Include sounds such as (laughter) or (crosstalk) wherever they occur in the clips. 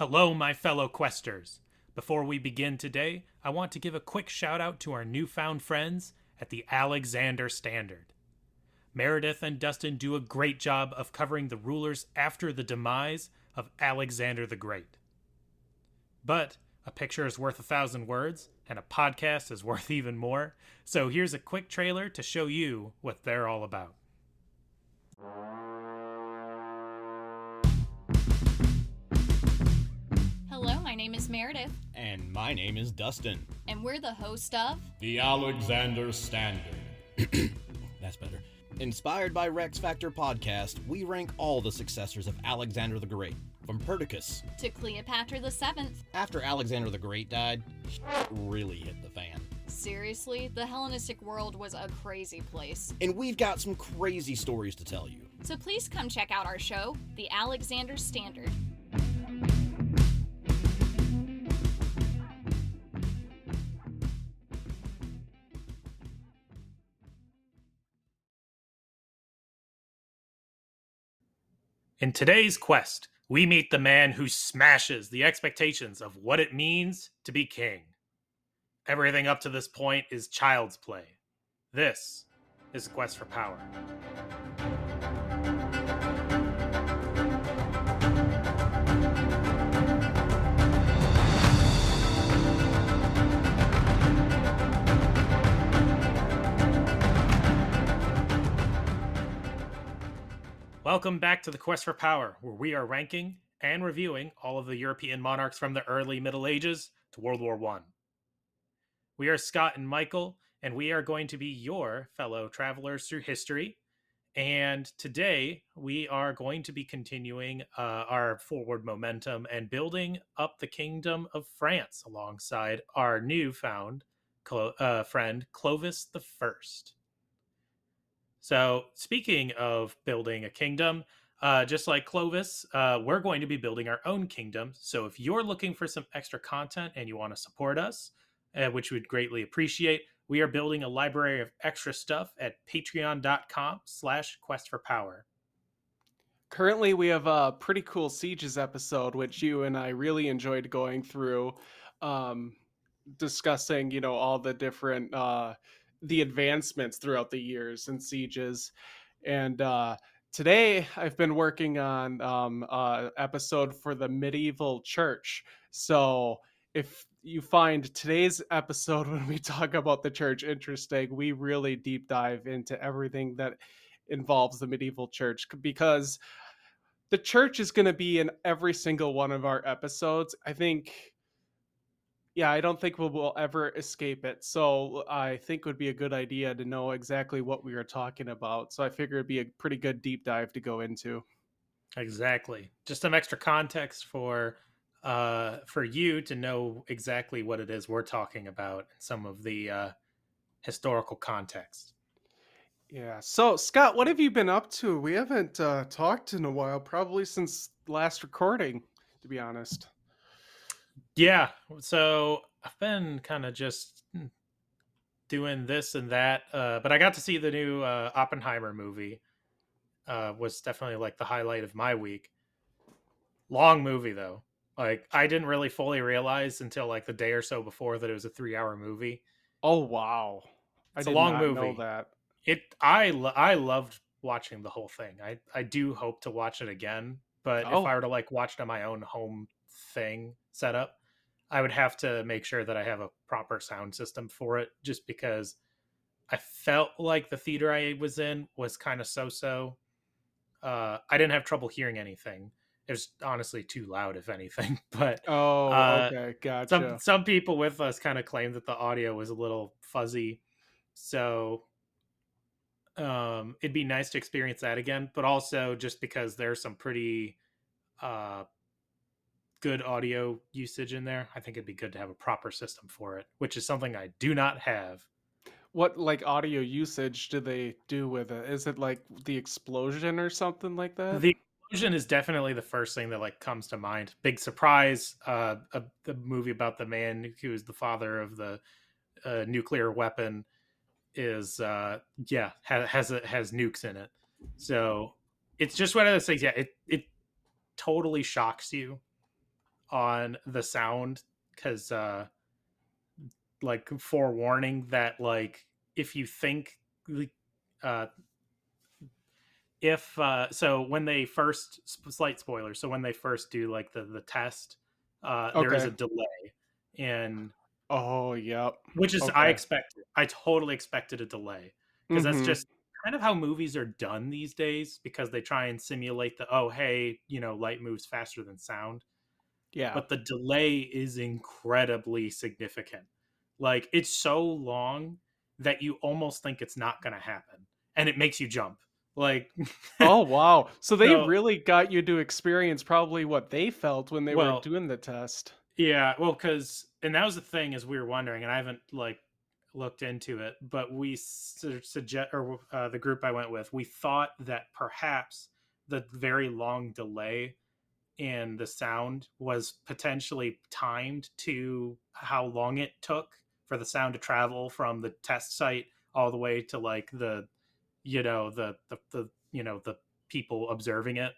Hello, my fellow questers. Before we begin today, I want to give a quick shout out to our newfound friends at the Alexander Standard. Meredith and Dustin do a great job of covering the rulers after the demise of Alexander the Great. But a picture is worth a thousand words, and a podcast is (laughs) worth even more. So here's a quick trailer to show you what they're all about. Is Meredith, And my name is Dustin. and we're the host of The Alexander Standard. (coughs) That's better. Inspired by Rex Factor Podcast, we rank all the successors of Alexander the Great, from Perdiccas. To Cleopatra the Seventh. After Alexander the Great died, really hit the fan. Seriously, the Hellenistic world was a crazy place. And we've got some crazy stories to tell you. So please come check out our show, The Alexander Standard. In today's quest, we meet the man who smashes the expectations of what it means to be king. Everything up to this point is child's play. This is a quest for power. Welcome back to the Quest for Power, where we are ranking and reviewing all of the European monarchs from the early Middle Ages to World War One. We are Scott and Michael, and we are going to be your fellow travelers through history. And today we are going to be continuing uh, our forward momentum and building up the Kingdom of France alongside our newfound Clo- uh, friend Clovis the First. So, speaking of building a kingdom, uh, just like Clovis, uh, we're going to be building our own kingdom. So, if you're looking for some extra content and you want to support us, uh, which we'd greatly appreciate, we are building a library of extra stuff at patreon.com slash quest for power. Currently, we have a pretty cool Sieges episode, which you and I really enjoyed going through, um, discussing, you know, all the different, uh, the advancements throughout the years and Sieges. And uh, today I've been working on um, uh, episode for the medieval church. So if you find today's episode (laughs) when we talk about the church interesting, we really deep dive into everything that involves the medieval church because the church is going to be in every single one of our episodes. I think yeah, I don't think we'll, we'll ever escape it. So I think it would be a good idea to know exactly what we are talking about. So I figure it'd be a pretty good deep dive to go into. Exactly. Just some extra context for uh for you to know exactly what it is we're talking about some of the uh historical context. Yeah. So Scott, what have you been up to? We haven't uh, talked in a while, probably since last recording, to be honest. Yeah. So I've been kind of just hmm, doing this and that. Uh, but I got to see the new uh, Oppenheimer movie. Uh, was definitely like the highlight of my week. Long movie though. Like I didn't really fully realize until like the day or so before that it was a three-hour movie. Oh wow! It's I a long movie. Know that. It I I loved watching the whole thing. I I do hope to watch it again, but Oh. if I were to like watch it on my own home thing setup, I would have to make sure that I have a proper sound system for it just because I felt like the theater I was in was kind of so-so. Uh I didn't have trouble hearing anything. It was honestly too loud if anything, (laughs) but Oh, Uh, okay, gotcha. some some people with us kind of claimed that the audio was a little fuzzy so um it'd be nice to experience that again but also just because there's some pretty uh good audio usage in there i think it'd be good to have a proper system for it which is something i do not have what like audio usage do they do with it? Is it like the explosion or something like that? the explosion is definitely the first thing that like comes to mind big surprise uh a, the movie about the man who is the father of the uh, nuclear weapon is uh yeah ha- has a, has nukes in it so it's just one of those things yeah it it totally shocks you on the sound because uh like forewarning that like if you think like, uh if uh so when they first slight spoiler so when they first do like the the test uh there is a delay and Oh, yep. which is i Okay. expected i totally expected a delay because that's Mhm. just kind of how movies are done these days because they try and simulate the oh hey you know light moves faster than sound yeah. but the delay is incredibly significant like it's so long that you almost think it's not going to happen and it makes you jump like oh wow. (laughs) So they So- really got you to experience probably what they felt when they Well, were doing the test. Yeah, well, because and that was the thing is we were wondering, and I haven't like looked into it, but we su- suggest or uh, the group I went with, we thought that perhaps the very long delay in the sound was potentially timed to how long it took for the sound to travel from the test site all the way to like the you know the the, the you know the people observing it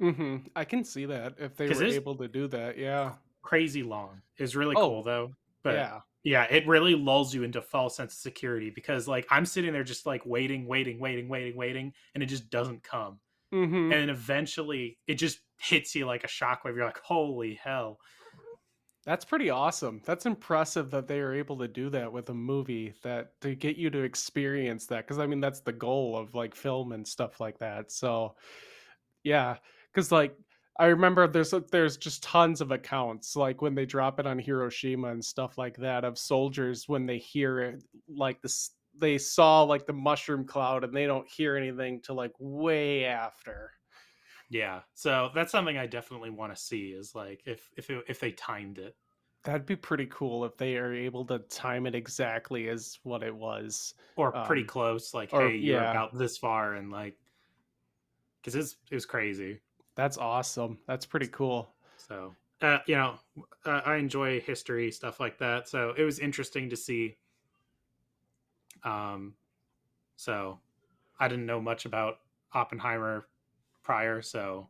mm-hmm. I can see that if they were able to do that. Yeah. crazy long is really Oh, cool though but yeah. yeah it really lulls you into false sense of security because like i'm sitting there just like waiting waiting waiting waiting waiting and it just doesn't come hmm and eventually it just hits you like a shockwave you're like holy hell That's pretty awesome. That's impressive that they are able to do that with a movie that to get you to experience that because I mean that's the goal of like film and stuff like that. So yeah, because like I remember there's there's just tons of accounts like when they drop it on Hiroshima and stuff like that of soldiers when they hear it like this they saw like the mushroom cloud and they don't hear anything till like way after. Yeah so that's something i definitely want to see is like if if it, if they timed it That'd be pretty cool if they are able to time it exactly as what it was. or pretty Um, close like or- hey you're yeah. about this far and like because it's it was crazy That's awesome. That's pretty cool. So, uh, you know, uh, I enjoy history stuff like that. So it was interesting to see. Um, so I didn't know much about Oppenheimer prior, so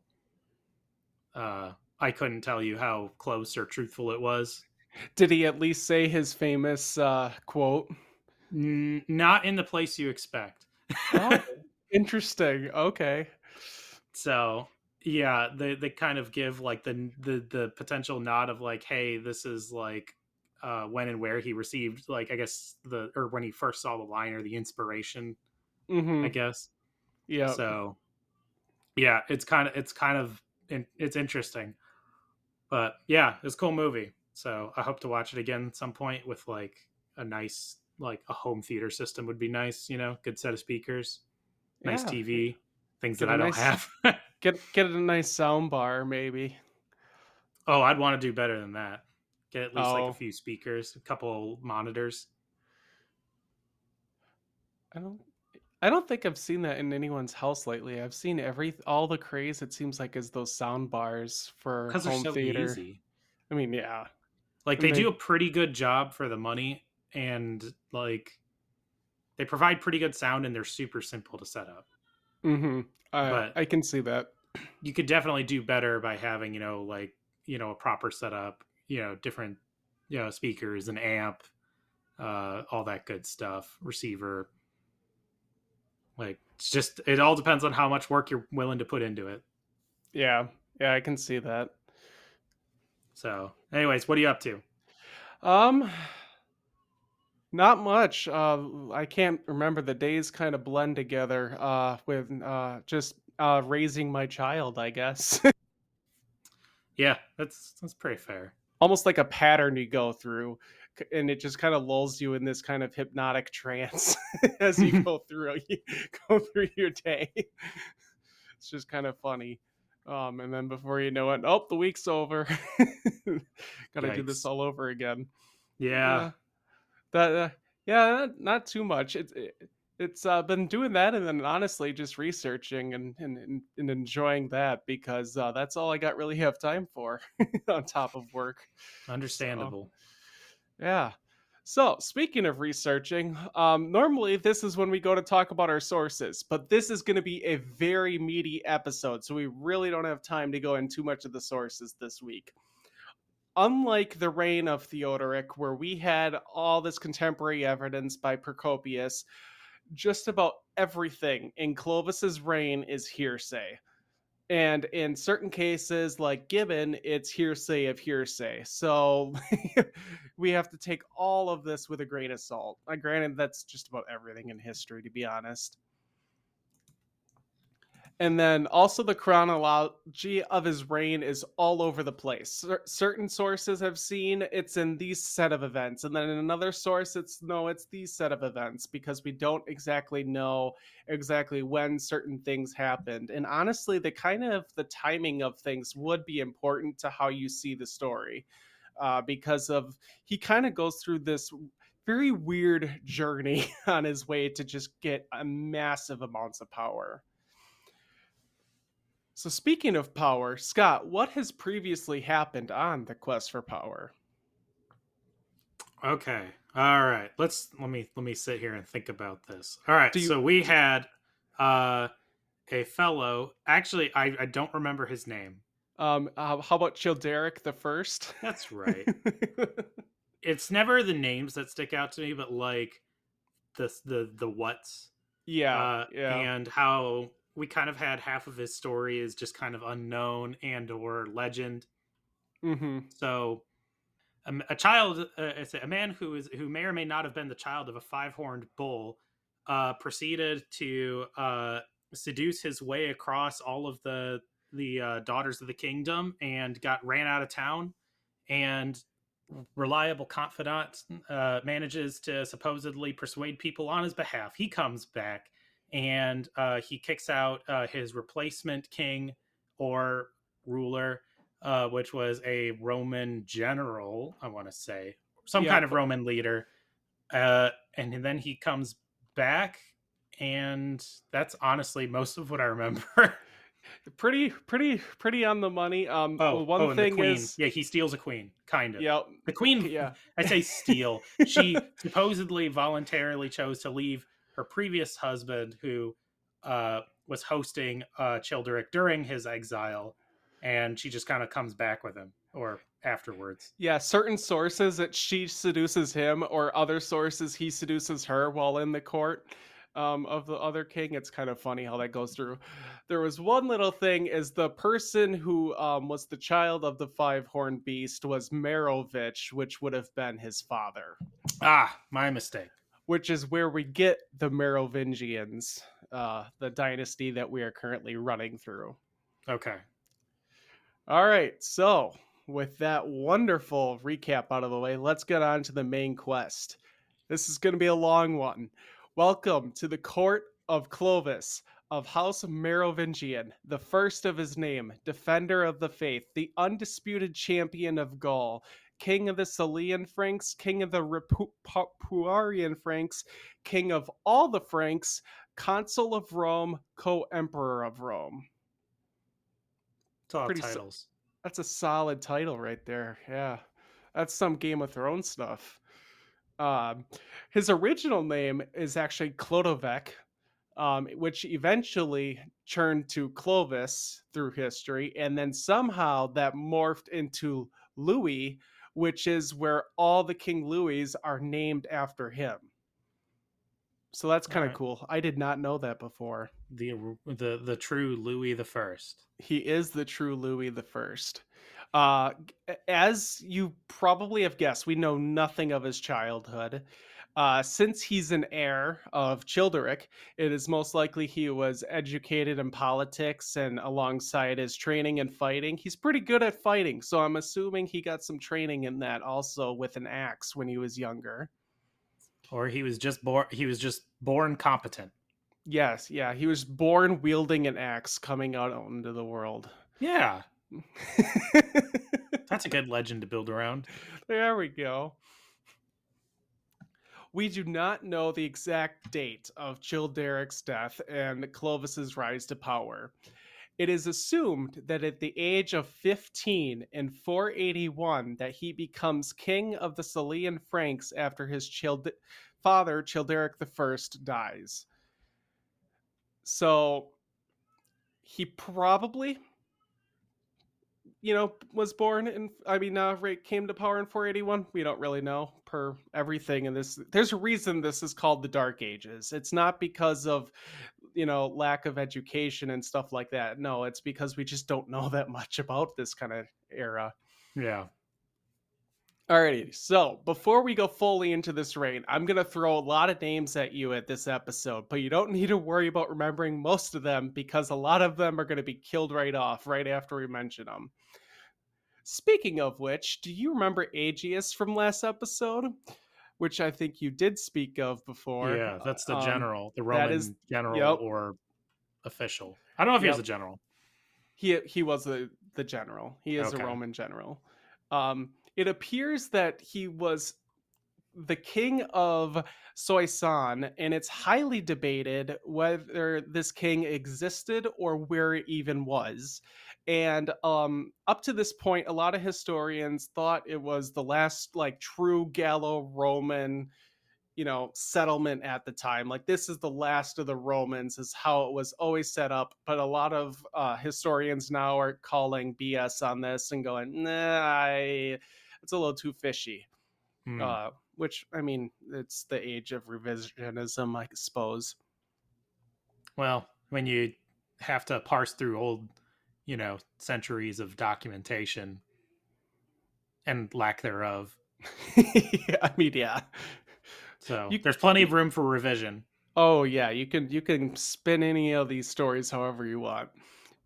uh, I couldn't tell you how close or truthful it was. Did he at least say his famous uh, quote? N- not in the place you expect. Oh, (laughs) interesting. Okay. so yeah they they kind of give like the the the potential nod of like hey this is like uh when and where he received like i guess the or when he first saw the line or the inspiration hmm i guess Yeah. so yeah it's kind of it's kind of it's interesting but yeah it's a cool movie so i hope to watch it again some point with like a nice like a home theater system would be nice you know good set of speakers nice Yeah. tv things Get that I don't nice- have (laughs) Get get a nice sound bar, maybe. Oh, I'd want to do better than that. Get at least like Oh. a few speakers, a couple monitors. I don't. I don't think I've seen that in anyone's house lately. I've seen every all the craze. It seems like is those sound bars for Because they're home so theater. easy. I mean, yeah. Like they they- do a pretty good job for the money and like they provide pretty good sound and they're super simple to set up. Mm-hmm. Uh, But- I can see that. You could definitely do better by having, you know, like, you know, a proper setup, you know, different, you know, speakers, an amp, uh, all that good stuff, receiver. Like it's just it all depends on how much work you're willing to put into it. Yeah. Yeah, I can see that. So, anyways, what are you up to? Um, not much. Uh, I can't remember. The days kind of blend together. Uh, with uh, just uh raising my child. I guess (laughs) Yeah, that's that's pretty fair. almost like a pattern you go through, and it just kind of lulls you in this kind of hypnotic (laughs) trance (laughs) as you go (laughs) through go through your day. It's just kind of funny. Um, and then before you know it, oh, the week's over. Got to do this all over again. Yeah, that uh, yeah not, not too much it's it, it's uh, been doing that and then honestly just researching and and, and, and enjoying that because uh, that's all i got really have time for on top of work understandable. Yeah so speaking of researching um, normally this is when we go to talk about our sources but this is going to be a very meaty episode so we really don't have time to go in too much of the sources this week unlike the reign of Theodoric, where we had all this contemporary evidence by Procopius, just about everything in Clovis's reign is hearsay. And in certain cases, like Gibbon, it's hearsay of hearsay. So (laughs) we have to take all of this with a grain of salt. Uh, granted, that's just about everything in history, to be honest. And then also the chronology of his reign is all over the place. Cer- certain sources have seen it's in these set of events, and then in another source, it's no, it's these set of events because we don't exactly know exactly when certain things happened. And honestly, the kind of the timing of things would be important to how you see the story, uh, because of he kind of goes through this very weird journey (laughs) on his way to just get a massive amounts of power. So speaking of power, Scott, what has previously happened on the quest for power? Okay. All right. Let's let me let me sit here and think about this. All right. You- so we had uh a fellow. Actually, I I don't remember his name. Um, uh, how about Childeric the First? That's right. (laughs) it's never the names that stick out to me, but like the the the what's yeah, uh, yeah. and how we kind of had half of his story is just kind of unknown and or legend. mm-hmm. So, a, a child, uh, a man who is who may or may not have been the child of a five horned bull, uh, proceeded to uh, seduce his way across all of the the uh, daughters of the kingdom and got ran out of town. And reliable confidant uh, manages to supposedly persuade people on his behalf. He comes back and uh, he kicks out uh, his replacement king or ruler, uh, which was a Roman general, I want to say, some Yeah, kind of Roman leader. Uh, and then he comes back, and that's honestly most of what I remember. (laughs) Pretty, pretty, pretty on the money. Um, oh, one oh, thing is, yeah, he steals a queen, kind of. yeah, The queen, yeah, I say steal. she (laughs) supposedly voluntarily chose to leave her previous husband, who uh, was hosting uh, Childeric during his exile, and she just kind of comes back with him or afterwards. yeah. Certain sources that she seduces him, or other sources he seduces her while in the court um, of the other king. It's kind of funny how that goes through. There was one little thing: is the person who um, was the child of the five horned beast was Merovich, which would have been his father. Ah, my mistake. Which is where we get the Merovingians, uh, the dynasty that we are currently running through. Okay. All right, so with that wonderful recap out of the way, let's get on to the main quest. This is going to be a long one. Welcome to the court of Clovis of House Merovingian, the first of his name, defender of the faith, the undisputed champion of Gaul, king of the Salian Franks, king of the Ripuarian Franks, king of all the Franks, consul of Rome, co-emperor of Rome. All Pretty so- titles. That's a solid title right there. Yeah. That's some Game of Thrones stuff. Um, his original name is actually Clodovec, um, which eventually turned to Clovis through history, and then somehow that morphed into Louis, which is where all the King Louis are named after him. So that's kind of Alright. cool. I did not know that before. the the the true Louis the First. He is the true Louis the First. Uh, as you probably have guessed, we know nothing of his childhood. Uh, since he's an heir of Childeric, it is most likely he was educated in politics and alongside his training and fighting, he's pretty good at fighting. So I'm assuming he got some training in that also with an axe when he was younger. Or he was just born. He was just born competent. Yes, yeah, he was born wielding an axe coming out into the world. Yeah, (laughs) that's a good legend to build around. There we go. We do not know the exact date of Childeric's death and Clovis's rise to power. It is assumed that at the age of 15 in 481 that he becomes king of the Salian Franks after his Child- father Childeric I dies. So he probably you know, was born in, I mean, uh, came to power in 481. We don't really know per everything in this. There's a reason this is called the Dark Ages. It's not because of, you know, lack of education and stuff like that. No, it's because we just don't know (laughs) that much about this kind of era. Yeah. Alrighty, so before we go fully into this reign, I'm gonna throw a lot of names at you at this episode, but you don't (laughs) need to worry about remembering most of them because a lot of them are gonna be killed right off right after we mention them. Speaking of which, do you remember Aegeus from last episode? Which I think you did speak of before. yeah, that's the Um, general, the Roman is- general yep. or official. I don't know if he was a general. he he was the the general. He is Okay. a Roman general. Um, it appears that he was the king of Soissons, and it's highly debated whether this king existed or where it even was. And um, up to this point, a lot of historians thought it was the last like true Gallo-Roman you know settlement at the time like this is the last of the romans is how it was always set up but a lot of uh, historians now are calling bs on this and going nah I, it's a little too fishy Hmm. uh, which i mean it's the age of revisionism i suppose well, when you have to parse through old, you know, centuries of documentation and lack thereof. (laughs) i mean yeah So You- there's plenty of room for revision. Oh yeah, you can you can spin any of these stories however you want.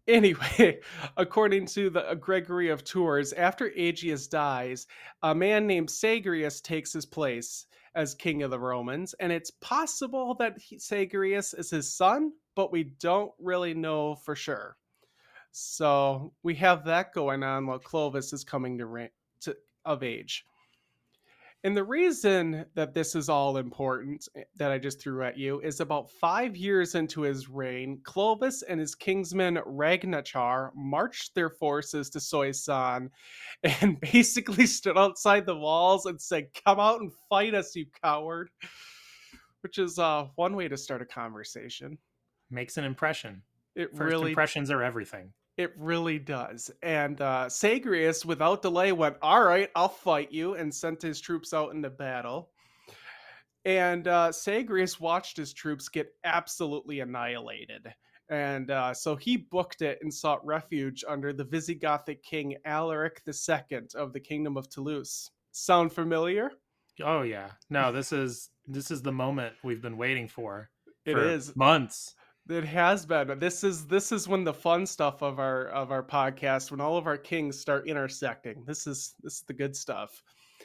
Anyway, (laughs) according to the uh, Gregory of Tours, after Aegeus dies, a man named Syagrius takes his place as king of the Romans, and it's possible that he, Syagrius is his son, but we don't really know for sure. So we have that going on while Clovis is coming to, to of age. And the reason that this is all important eh, that I just threw at you is about five years into his reign, Clovis and his kingsman Ragnachar marched their forces to Soissons (laughs) and basically stood outside the walls and said, Come out and fight us, you coward. Which is uh, one way to start a conversation. Makes an impression. It First really impressions are everything. It really does. And uh, Syagrius, without delay, went, All right, I'll fight you, and sent his troops out into battle. And uh, Syagrius watched his troops get absolutely annihilated. And uh, so he booked it and sought refuge under the Visigothic king Alaric II of the Kingdom of Toulouse. Sound familiar? Oh yeah. No, this is this is the moment we've been waiting for. It for is. months. It has been. This is this is when the fun stuff of our of our podcast, when all of our kings start intersecting. This is this is the good stuff.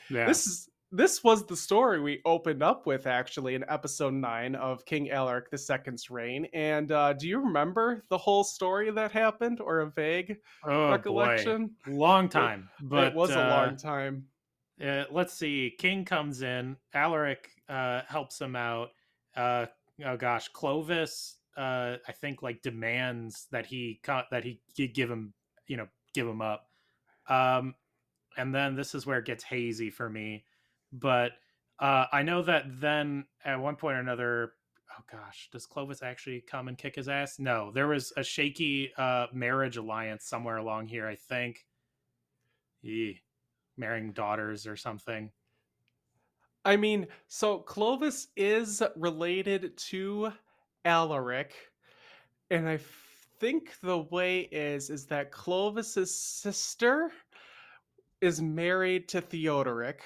Yeah. This is this was the story we opened up with actually in episode nine of King Alaric II's reign. And uh, do you remember the whole story that happened, or a vague oh recollection? boy. Long time. But it was a uh, long time. uh, let's see. King comes in. Alaric uh, helps him out. Uh, oh gosh, Clovis. Uh, I think like demands that he co- that he gi- give him, you know, give him up. Um, and then this is where it gets hazy for me. But uh, I know that then at one point or another, oh gosh, does Clovis actually come and kick his ass? No, there was a shaky uh, marriage alliance somewhere along here. I think. Marrying daughters or something. I mean, so Clovis is related to Alaric, and I think the way is is that Clovis's sister is married to Theodoric,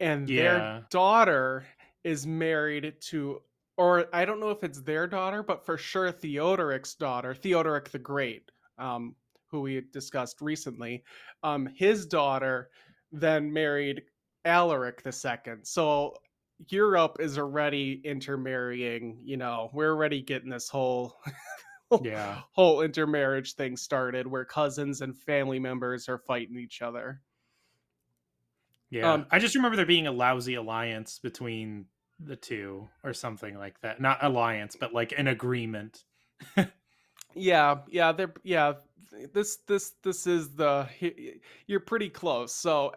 and Yeah. their daughter is married to, or I don't know if it's their daughter, but for sure Theodoric's daughter, Theodoric the Great, um, who we discussed recently. Um, his daughter then married Alaric the second. So Europe is already intermarrying, you know, we're already getting this whole Yeah. (laughs) whole intermarriage thing started where cousins and family members are fighting each other. Yeah. Um, I just remember there being a lousy alliance between the two or something like that. Not alliance, but like an agreement. (laughs) Yeah, yeah, they're yeah. This this this is the you're pretty close. So,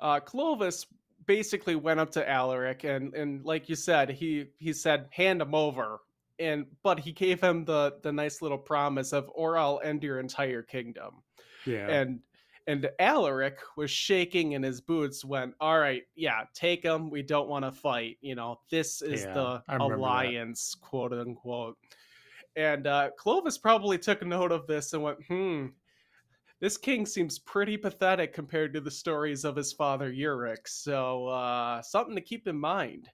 uh, Clovis basically went up to Alaric and and like you said, he he said hand him over, and but he gave him the the nice little promise of or I'll end your entire kingdom. Yeah. and and Alaric was shaking in his boots when all right yeah take him we don't want to fight you know this is Yeah, the remember that. alliance quote unquote and uh Clovis probably took note of this and went hmm this king seems pretty pathetic compared to the stories of his father Euric so uh something to keep in mind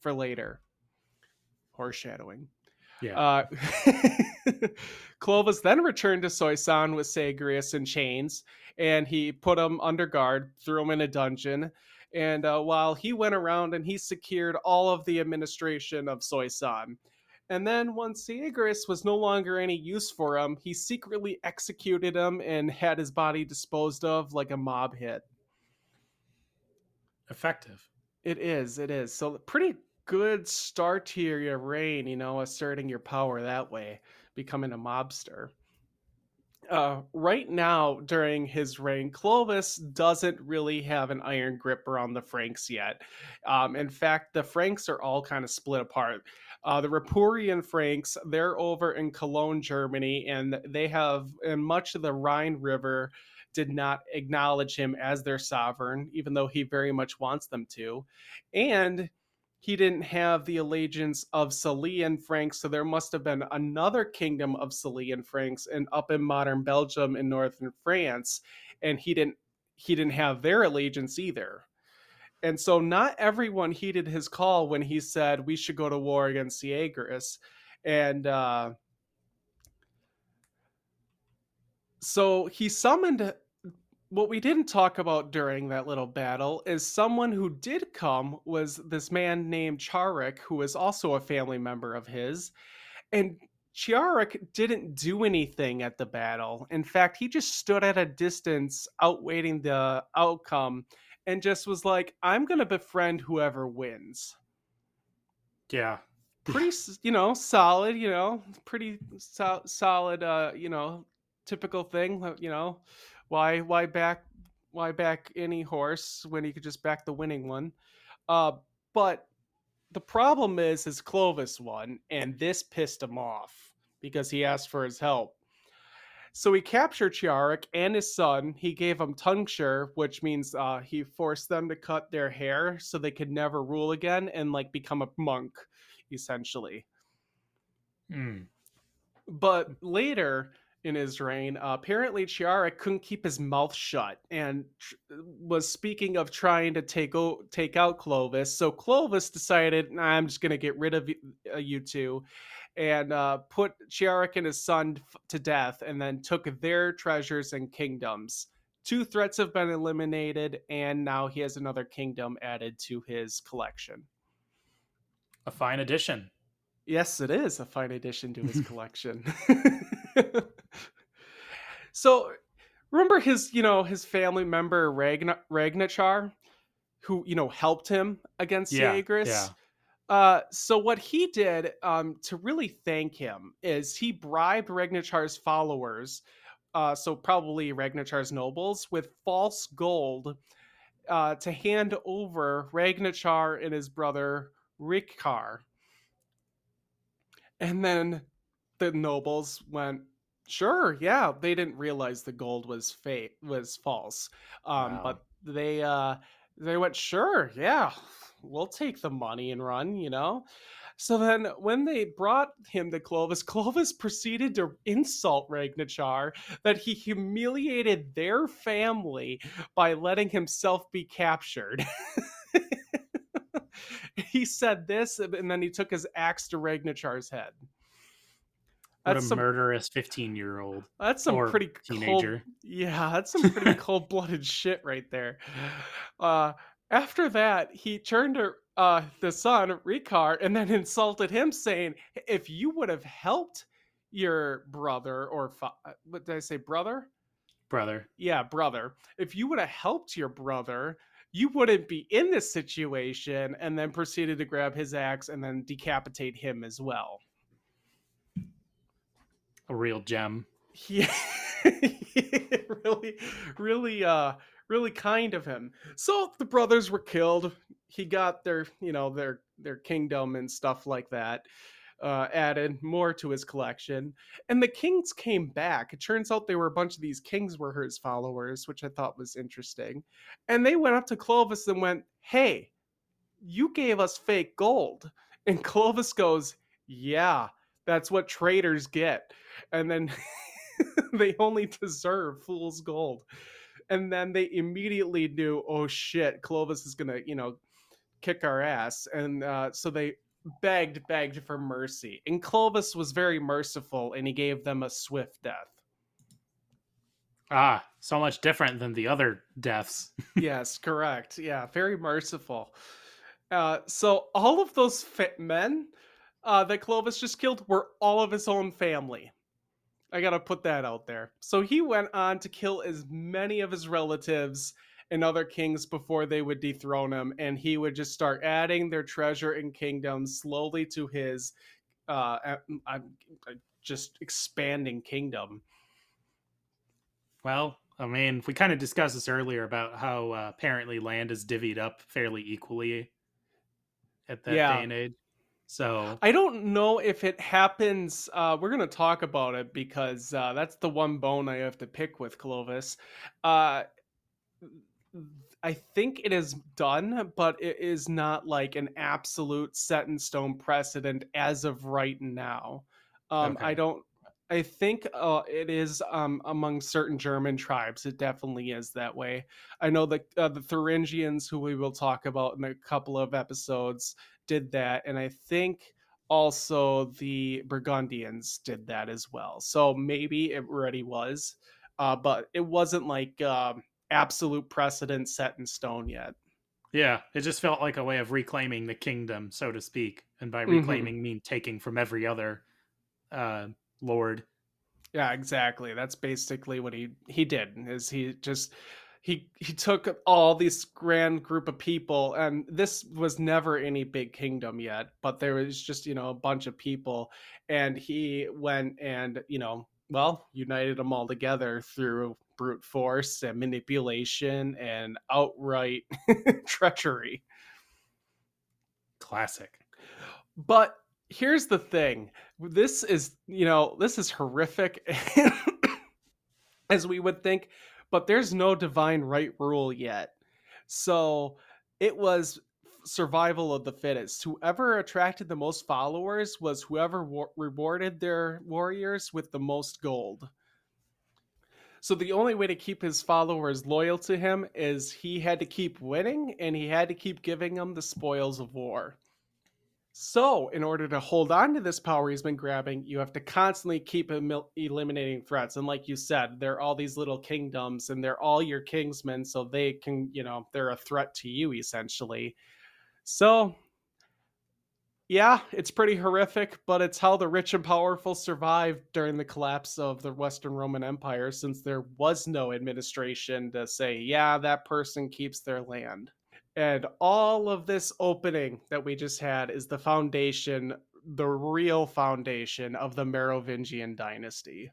for later foreshadowing yeah. uh, (laughs) Clovis then returned to Soissons with Syagrius in chains, and he put him under guard, threw him in a dungeon. And uh, while he went around and he secured all of the administration of Soissons. And then once Syagrius was no longer any use for him, he secretly executed him and had his body disposed of like a mob hit. Effective. It is, it is. So pretty good start to your reign, you know, asserting your power that way, becoming a mobster. Uh, right now, during his reign, Clovis doesn't really have an iron grip around the Franks yet. Um, in fact, the Franks are all kind of split apart. Uh, the Ripuarian Franks, they're over in Cologne, Germany, and they have, and much of the Rhine River did not acknowledge him as their sovereign, even though he very much wants them to. And he didn't have the allegiance of Salian Franks, so there must have been another kingdom of Salian Franks and up in modern Belgium and northern France, and he didn't he didn't have their allegiance either. And so not everyone heeded his call when he said we should go to war against Siagris. And uh, so he summoned what we didn't talk about during that little battle is someone who did come was this man named Charik, who was also a family member of his. And Chiarik didn't do anything at the battle. In fact, he just stood at a distance, outwaiting the outcome, and just was like, I'm going to befriend whoever wins. Yeah. Pretty, you know, solid, you know, pretty so- solid, uh, you know, typical thing, uh, you know, why why back why back any horse when you could just back the winning one? Uh, but the problem is is Clovis won, and this pissed him off because he asked for his help. So he captured Chiarik and his son. He gave them tonsure, which means uh, he forced them to cut their hair so they could never rule again and like become a monk, essentially. Hmm. But later in his reign, uh, apparently Chiarik couldn't keep his mouth shut and tr- was speaking of trying to take o- take out Clovis. So Clovis decided, nah, I'm just going to get rid of y- uh, you two, and uh, put Chiarik and his son f- to death, and then took their treasures and kingdoms. Two threats have been eliminated, and now he has another kingdom added to his collection. A fine addition. Yes, it is a fine addition to his (laughs) collection. (laughs) so, remember his, you know, his family member Ragna- Ragnachar, who you know helped him against Yeah, yeah. Uh, so what he did um, to really thank him is he bribed Ragnachar's followers, uh, so probably Ragnachar's nobles, with false gold uh, to hand over Ragnachar and his brother Rikkar. And then the nobles went, sure, yeah. They didn't realize the gold was fake, was false. Um, Wow. But they uh, they went, sure, yeah, we'll take the money and run, you know. So then, when they brought him to Clovis, (laughs) Clovis proceeded to insult Ragnachar that he humiliated their family by letting himself be captured. (laughs) he said this, and then he took his axe to Ragnachar's head. What a some, murderous 15 year old. that's some pretty cold, teenager. yeah, that's some pretty (laughs) cold blooded shit right there. Uh, after that, he turned to uh, the son, Rikar, and then (laughs) insulted him, saying, If you would have helped your brother, or fa- uh, what did I say, brother? Brother. Yeah, brother. If you would have helped your brother, you wouldn't be in this situation, and then proceeded to grab his axe and then decapitate him as well. A real gem. (laughs) Yeah, (laughs) really, really, uh, really kind of him. So the brothers were killed. He got their, you know, their their kingdom and stuff like that. uh, added more to his collection. And the kings came back. It turns out they were a bunch of these kings were his followers, which I thought was interesting. And they went up to Clovis and went, Hey, you gave us fake gold. And (laughs) Clovis goes, Yeah, that's what traitors get. And then (laughs) they only deserve fool's gold. And then they immediately knew, oh shit, Clovis is gonna, you know, kick our ass. And uh, so they begged, begged for mercy. And Clovis was very merciful and he gave them a swift death. Ah, so much different than the other deaths. (laughs) yes, correct. Yeah, very merciful. Uh, so all of those fit men uh, that Clovis just killed were all of his own family. I gotta put that out there. So he went on to kill as many of his relatives and other kings before they would dethrone him, and he would just start adding their treasure and kingdoms slowly to his uh, just expanding kingdom. Well, I mean, we kind of discussed this earlier about how uh, apparently land is divvied up fairly equally at that yeah. day and age. So I don't know if it happens. Uh, we're gonna talk about it because uh, that's the one bone I have to pick with Clovis. Uh, I think it is done, but it is not like an absolute set in stone precedent as of right now. Um, okay. I don't. I think uh, it is um, among certain German tribes. It definitely is that way. I know that uh, the Thuringians, who we will talk about in a couple of episodes, did that, and I think also the Burgundians did that as well. So maybe it already was, uh, but it wasn't like uh, absolute precedent set in stone yet. Yeah, it just felt like a way of reclaiming the kingdom, so to speak, and by mm-hmm. reclaiming mm-hmm. mean taking from every other uh, lord. Yeah, exactly. That's basically what he he did. Is he just he he took all this grand group of people and this was never any big kingdom yet but there was just you know a bunch of people and he went and you know well united them all together through brute force and manipulation and outright (laughs) treachery. Classic. But here's the thing. This is you know this is horrific. (laughs) As we would think but there's no divine right rule yet. So it was survival of the fittest. Whoever attracted the most followers was whoever wa- rewarded their warriors with the most gold. So the only way to keep his followers loyal to him is he had to keep winning and he had to keep giving them the spoils of war. So, in order to hold on to this power he's been grabbing, you have to constantly keep eliminating threats. And like you said, they're all these little kingdoms and they're all your kingsmen. So they can, you know, they're a threat to you essentially. So, yeah, it's pretty horrific, but it's how the rich and powerful survived during the collapse of the Western Roman Empire since there was no administration to say, yeah, that person keeps their land. And all of this opening that we just had is the foundation, the real foundation of the Merovingian dynasty.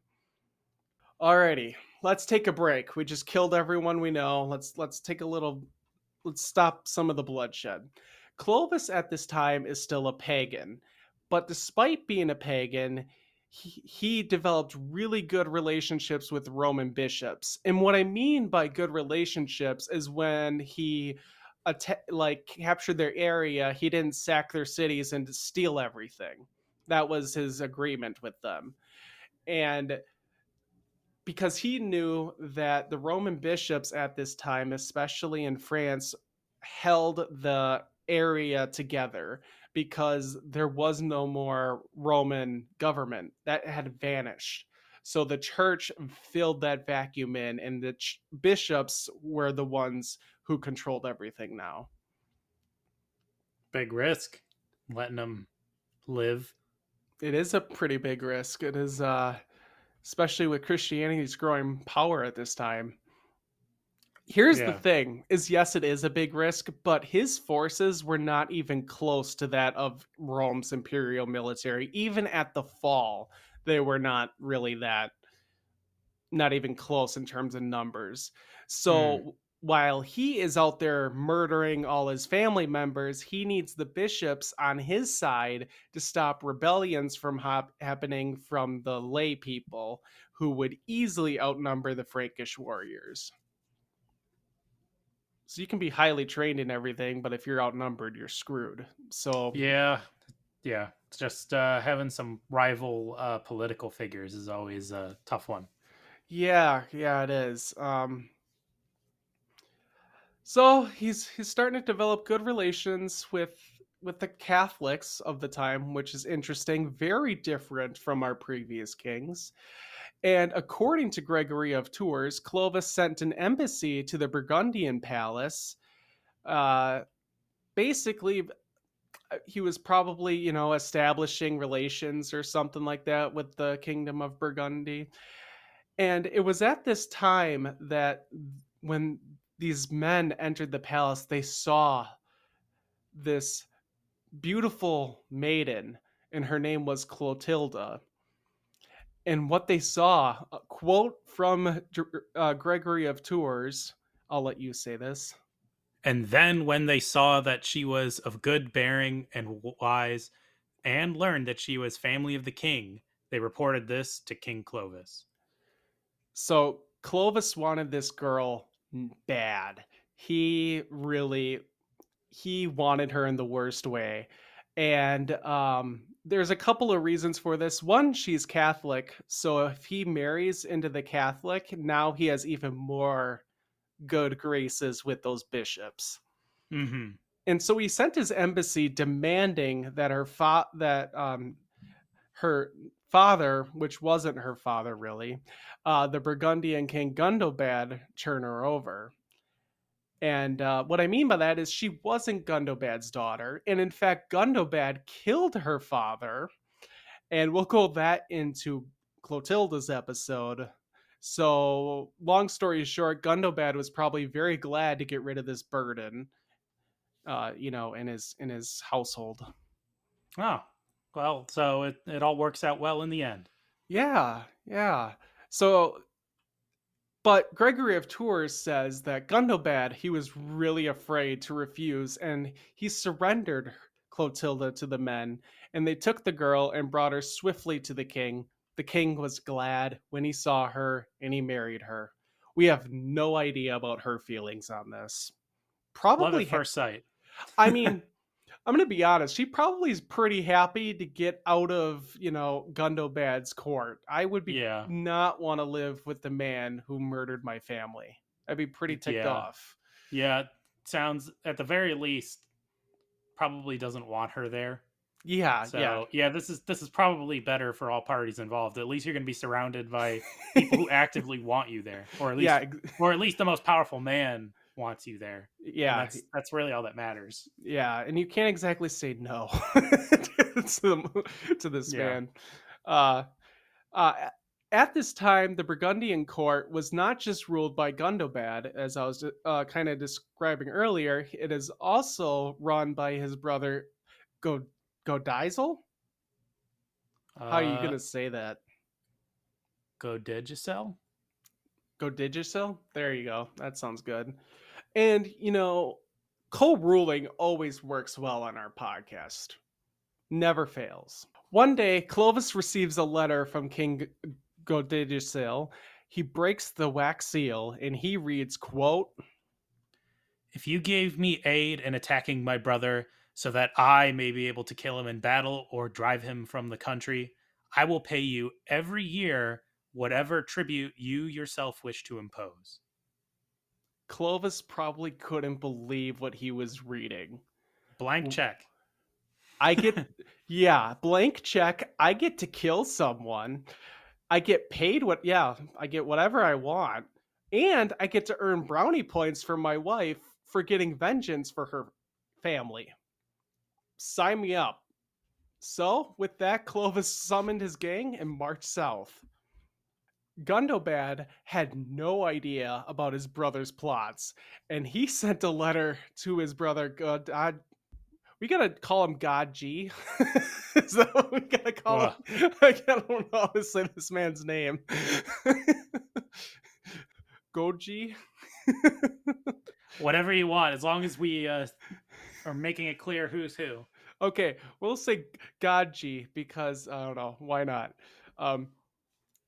Alrighty, let's take a break. We just killed everyone we know. Let's let's take a little let's stop some of the bloodshed. Clovis at this time is still a pagan, but despite being a pagan, he, he developed really good relationships with Roman bishops. And what I mean by good relationships is when he att- like captured their area, he didn't sack their cities and steal everything. That was his agreement with them. And because he knew that the Roman bishops at this time, especially in France, held the area together because there was no more Roman government that had vanished. So the church filled that vacuum in, and the ch- bishops were the ones who controlled everything now. Big risk letting them live. It is a pretty big risk. It is, uh, especially with Christianity's growing power at this time. Here's yeah. the thing is yes it is a big risk but his forces were not even close to that of Rome's imperial military even at the fall they were not really that not even close in terms of numbers. So mm. while he is out there murdering all his family members, he needs the bishops on his side to stop rebellions from hap- happening from the lay people who would easily outnumber the Frankish warriors. So you can be highly trained in everything, but if you're outnumbered, you're screwed. So Yeah, yeah. Just uh, having some rival uh, political figures is always a tough one. Yeah, yeah, it is. Um, so he's he's starting to develop good relations with with the Catholics of the time, which is interesting. Very different from our previous kings. And according to Gregory of Tours, Clovis sent an embassy to the Burgundian palace. Uh, basically, he was probably, you know, establishing relations or something like that with the kingdom of Burgundy. And it was at this time that when these men entered the palace, they saw this beautiful maiden, and her name was Clotilda. And what they saw, a quote from uh, Gregory of Tours, I'll let you say this. And then when they saw that she was of good bearing and wise, and learned that she was family of the king, they reported this to King Clovis. So Clovis wanted this girl bad. He really he wanted her in the worst way. And um there's a couple of reasons for this. One, she's Catholic, so if he marries into the Catholic, now he has even more good graces with those bishops. Mm-hmm. And so he sent his embassy demanding that her fa- that um her father, which wasn't her father really, uh, the Burgundian king Gundobad turn her over. And uh, what I mean by that is she wasn't Gundobad's daughter. And in fact, Gundobad killed her father. And we'll go that into Clotilda's episode. So, long story short, Gundobad was probably very glad to get rid of this burden, uh, you know, in his in his household. Oh, well, so it, it all works out well in the end. Yeah, yeah. So, but Gregory of Tours says that Gundobad, he was really afraid to refuse, and he surrendered Clotilda to the men, and they took the girl and brought her swiftly to the king. The king was glad when he saw her, and he married her. We have no idea about her feelings on this. Probably first sight. I mean, (laughs) I'm gonna be honest. She probably is pretty happy to get out of you know Gundobad's court. I would be Yeah. not want to live with the man who murdered my family. I'd be pretty ticked Yeah. off. Yeah, sounds at the very least probably doesn't want her there. Yeah, So yeah, yeah, this is this is probably better for all parties involved. At least you're going to be surrounded by (laughs) people who actively want you there, or at least yeah, or at least the most powerful man wants you there. Yeah, that's that's really all that matters. yeah. And you can't exactly say no (laughs) to, the, to this Yeah. man. Uh, uh, at this time, the Burgundian court was not just ruled by Gundobad, as I was uh, kind of describing earlier. It is also run by his brother Go Godizel. How are you Uh, gonna say that? go Digicel? Godigisil? There you go. That sounds good. And you know, co-ruling always works well on our podcast. Never fails. One day, Clovis receives a letter from King Godigisil. He breaks the wax seal and he reads, quote, If you gave me aid in attacking my brother so that I may be able to kill him in battle or drive him from the country, I will pay you every year whatever tribute you yourself wish to impose. Clovis probably couldn't believe what he was reading. Blank check. I get, (laughs) yeah, blank check. I get to kill someone. I get paid what, yeah, I get whatever I want. And I get to earn brownie points for my wife for getting vengeance for her family. Sign me up. So, with that, (laughs) Clovis summoned his gang and marched south. Gundobad had no idea about his brother's plots, and he (laughs) sent a letter to his brother God. God we gotta call him God G. Is that what we gotta call him? (laughs) I don't know how to say this man's name. Goji. Whatever you want, as long as we uh, are making it clear who's who. Okay, we'll say Godji because I don't know why not. Um,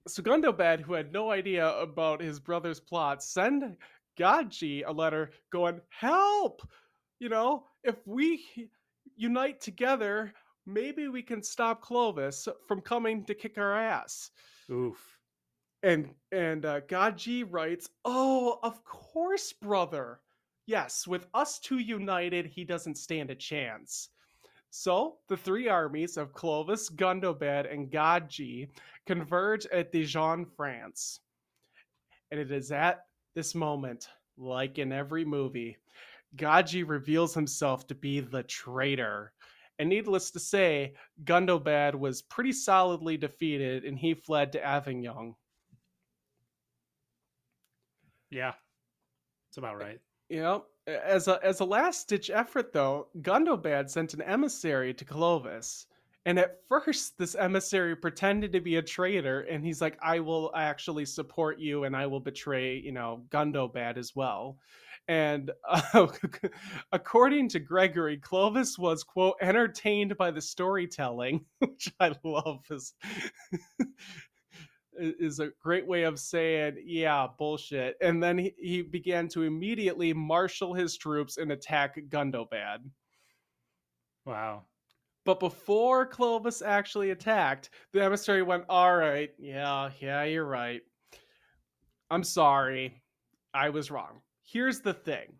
so Gundobad, who had no idea about his brother's plot, send Godji a letter going, "Help! You know, if we unite together, maybe we can stop Clovis from coming to kick our ass." Oof. And and uh, Godji writes, "Oh, of course, brother. Yes, with us two united, he doesn't stand a chance." So the three armies of Clovis, Gundobad, and Godji converge at Dijon, France. And it is at this moment, like in every movie, Godji reveals himself to be the traitor. And needless to say, Gundobad was pretty solidly defeated and he fled to Avignon. Yeah. It's about right. Know, as a as a last ditch effort, though, Gundobad sent an emissary to Clovis. And at first, this emissary pretended to be a traitor, and he's like, "I will actually support you, and I will betray, you know, Gundobad as well." And uh, (laughs) according to Gregory, Clovis was quote entertained by the storytelling, (laughs) which I love. Is (laughs) is a great way of saying, yeah, bullshit. And then he, he began to immediately marshal his troops and attack Gundobad. Wow. But before Clovis actually attacked, the emissary went, All right, yeah, yeah, you're right. I'm sorry. I was wrong. Here's the thing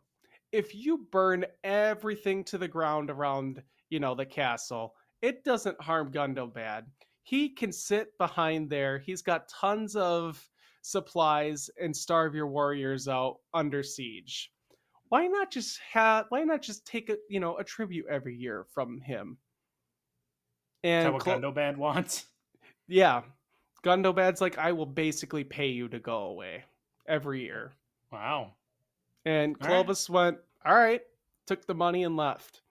if you burn everything to the ground around, you know, the castle, it doesn't harm Gundobad he can sit behind there. He's got tons of supplies and starve your warriors out under siege. Why not just have? Why not just take a you know a tribute every year from him? And Is that what Cl- Gundobad wants? Yeah, Gundobad's like, I will basically pay you to go away every year. Wow. And Clovis right. went, all right, took the money and left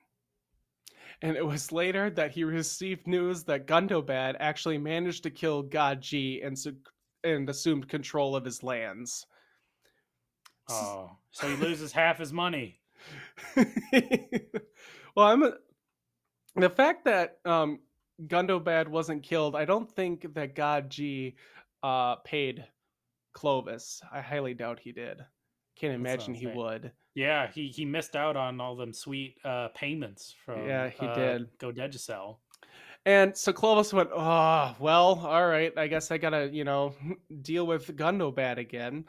and it was later that he received news that Gundobad actually managed to kill Godji and su- and assumed control of his lands. Oh, so he loses half his money. (laughs) well, I'm a, the fact that um, Gundobad wasn't killed. I don't think that Godji uh, paid Clovis. I highly doubt he did. Can't imagine he would. Yeah, he he missed out on all them sweet uh, payments from yeah he uh, did Godigisil. And so Clovis went, oh well, all right. I guess I gotta you know (laughs) deal with Gundobad again.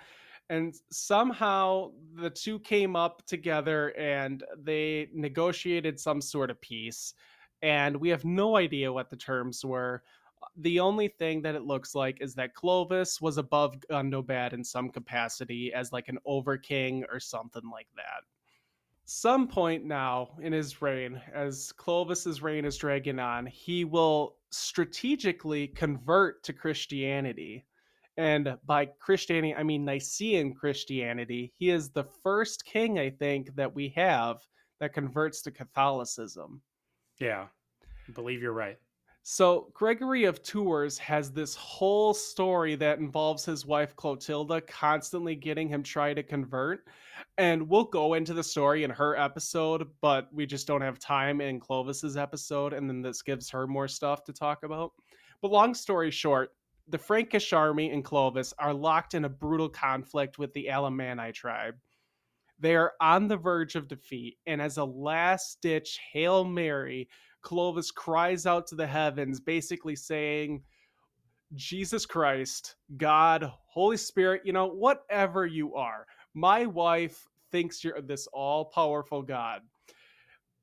And somehow the two came up together and they negotiated some sort of peace. And we have no idea what the terms were the only thing that it looks like is that Clovis was above Gundobad in some capacity as like an overking or something like that. Some point now in his reign, as Clovis's reign is dragging on, he will strategically convert to Christianity. And by Christianity, I mean Nicene Christianity. He is the first king, I think, that we have that converts to Catholicism. Yeah, I believe you're right. So Gregory of Tours has this whole story that involves his wife Clotilda constantly getting him try to convert. And we'll go into the story in her episode, but we just don't have time in Clovis's episode, and then this gives her more stuff to talk about. But long story short, the Frankish army and Clovis are locked in a brutal conflict with the Alemanni tribe. They are on the verge of defeat, and as a last ditch Hail Mary, Clovis cries out to the heavens, basically saying, Jesus Christ, God, Holy Spirit, you know, whatever you are, my wife thinks you're this all powerful God.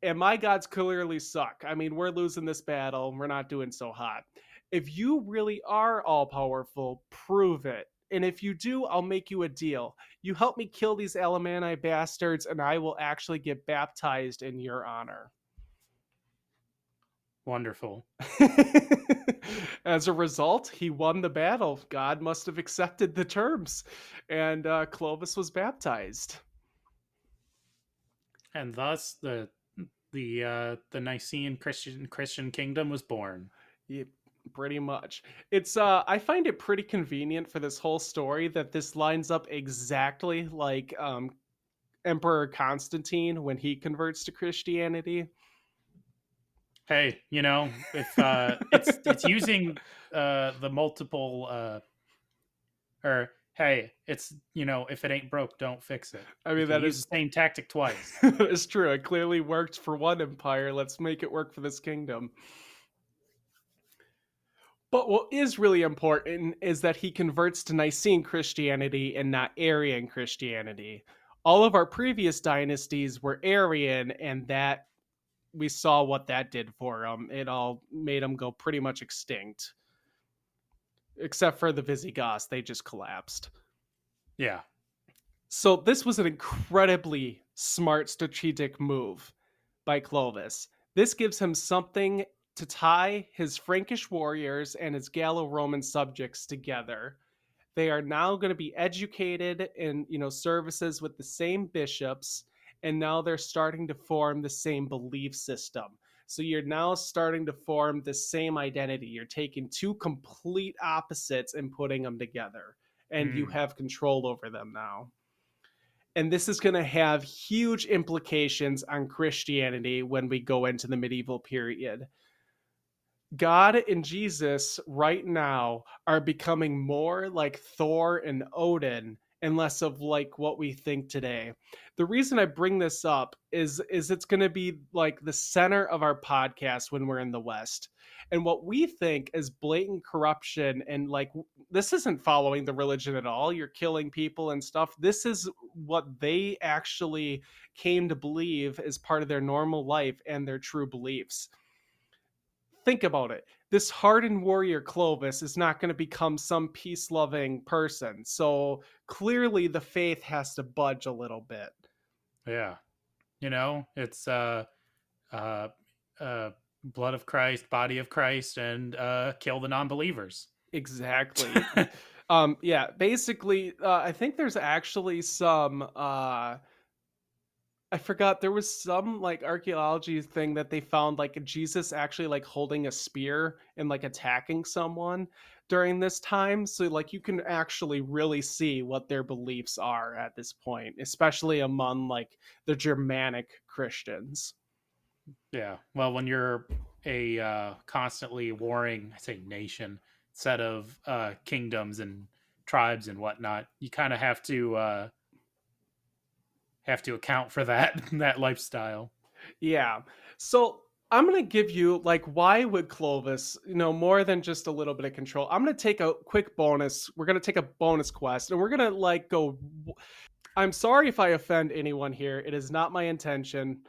And my gods clearly suck. I mean, we're losing this battle. We're not doing so hot. If you really are all powerful, prove it. And if you do, I'll make you a deal. You help me kill these Alamanni bastards, and I will actually get baptized in your honor. Wonderful. (laughs) As a result, he won the battle. God must have accepted the terms, and uh, Clovis was baptized. And thus, the the uh, the Nicene Christian Christian kingdom was born. Yep. pretty much. It's uh I find it pretty convenient for this whole story that this lines up exactly like um Emperor Constantine when he converts to Christianity. Hey, you know, if uh it's it's using uh the multiple uh or hey, it's you know, if it ain't broke, don't fix it. I mean that is the same tactic twice. (laughs) it's true. It clearly worked for one empire. Let's make it work for this kingdom. But what is really important is that he converts to Nicene Christianity and not Arian Christianity. All of our previous dynasties were Arian, and that we saw what that did for them. It all made them go pretty much extinct. Except for the Visigoths, they just collapsed. Yeah. So this was an incredibly smart strategic move by Clovis. This gives him something to tie his Frankish warriors and his Gallo-Roman subjects together. They are now going to be educated in, you know, services with the same bishops and now they're starting to form the same belief system. So you're now starting to form the same identity. You're taking two complete opposites and putting them together and you Mm. have control over them now and this is going to have huge implications on Christianity when we go into the medieval period. God and Jesus right now are becoming more like Thor and Odin and less of like what we think today. The reason I bring this up is is it's going to be like the center of our podcast when we're in the West. And what we think is blatant corruption and like this isn't following the religion at all. You're killing people and stuff. This is what they actually came to believe as part of their normal life and their true beliefs. Think about it. This hardened warrior Clovis is not going to become some peace loving person. So clearly the faith has to budge a little bit. Yeah. You know, it's uh uh uh blood of Christ, body of Christ, and uh kill the non believers. Exactly. (laughs) um yeah basically uh, i think there's actually some uh i forgot there was some like archaeology thing that they found like jesus actually like holding a spear and like attacking someone during this time so like you can actually really see what their beliefs are at this point especially among like the germanic christians Yeah. Well, when you're a uh, constantly warring, I say nation, set of uh, kingdoms and tribes and whatnot, you kind of have to uh, have to account for that (laughs) that lifestyle. Yeah. So I'm gonna give you like why would Clovis, you know, more than just a little bit of control. I'm gonna take a quick bonus. We're gonna take a bonus quest, and we're gonna like go. I'm sorry if I offend anyone here. It is not my intention.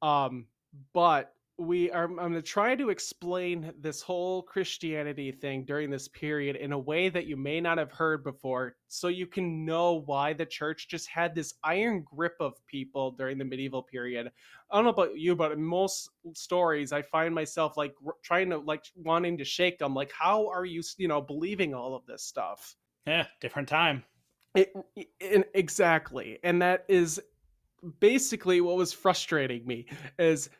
Um, but we are. I'm gonna try to explain this whole Christianity thing during this period in a way that you may not have heard before, so you can know why the church just had this iron grip of people during the medieval period I don't know about you, but in most stories, I find myself like trying to like wanting to shake them. Like, how are you, you know, believing all of this stuff? Yeah, different time. It, it, exactly, and that is basically what was frustrating me. Is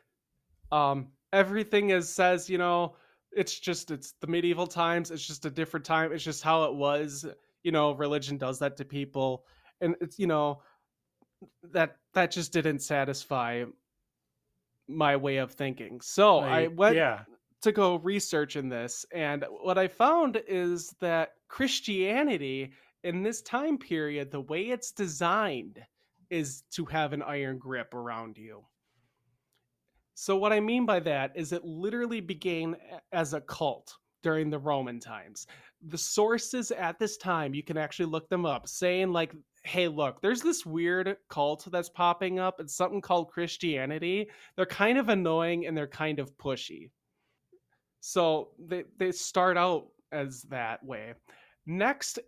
um everything is says you know it's just it's the medieval times. It's just a different time. It's just how it was. You know, religion does that to people, and it's you know that that just didn't satisfy my way of thinking. So I Like, went yeah, to go research in this, and what I found is that Christianity in this time period, the way it's designed is to have an iron grip around you. So, what I mean by that is it literally began as a cult during the Roman times. The sources at this time, you can actually look them up, saying, like, hey, look, there's this weird cult that's popping up. It's something called Christianity. They're kind of annoying and they're kind of pushy. So, they, they start out as that way. Next,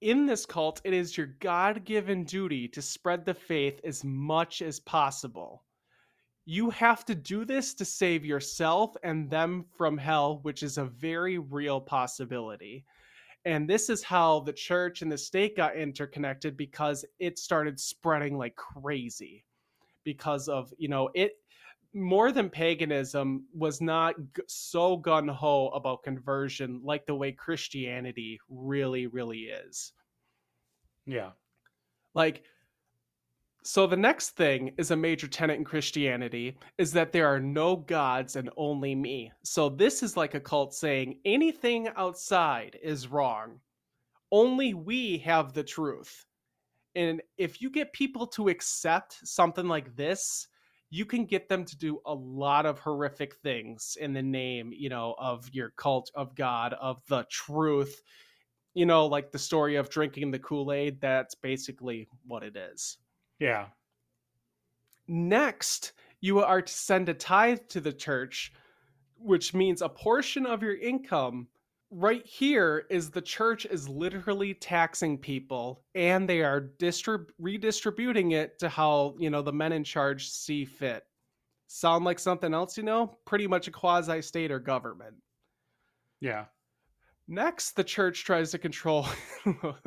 in this cult, it is your God given duty to spread the faith as much as possible you have to do this to save yourself and them from hell, which is a very real possibility. And this is how the church and the state got interconnected because it started spreading like crazy because of, you know, it more than paganism was not g- so gun ho about conversion like the way Christianity really, really is. Yeah. Like, so the next thing is a major tenet in Christianity is that there are no gods and only me. So this is like a cult saying anything outside is wrong. Only we have the truth. And if you get people to accept something like this, you can get them to do a lot of horrific things in the name, you know, of your cult of God, of the truth. You know, like the story of drinking the Kool Aid, that's basically what it is. Yeah. Next, you are to send a tithe to the church, which means a portion of your income. Right here is the church is literally taxing people and they are distrib- redistributing it to how, you know, the men in charge see fit. Sound like something else, you know? Pretty much a quasi state or government. Yeah. Next, the church tries to control, (laughs)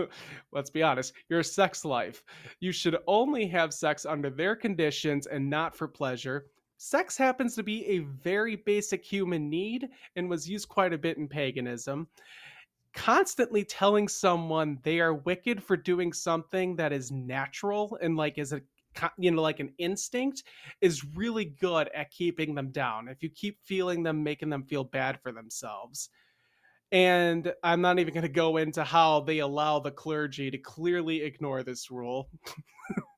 let's be honest, your sex life. You should only have sex under their conditions and not for pleasure. Sex happens to be a very basic human need and was used quite a bit in paganism. Constantly telling someone they are wicked for doing something that is natural and like is a you know like an instinct is really good at keeping them down if you keep feeling them making them feel bad for themselves and I'm not even going to go into how they allow the clergy to clearly ignore this rule.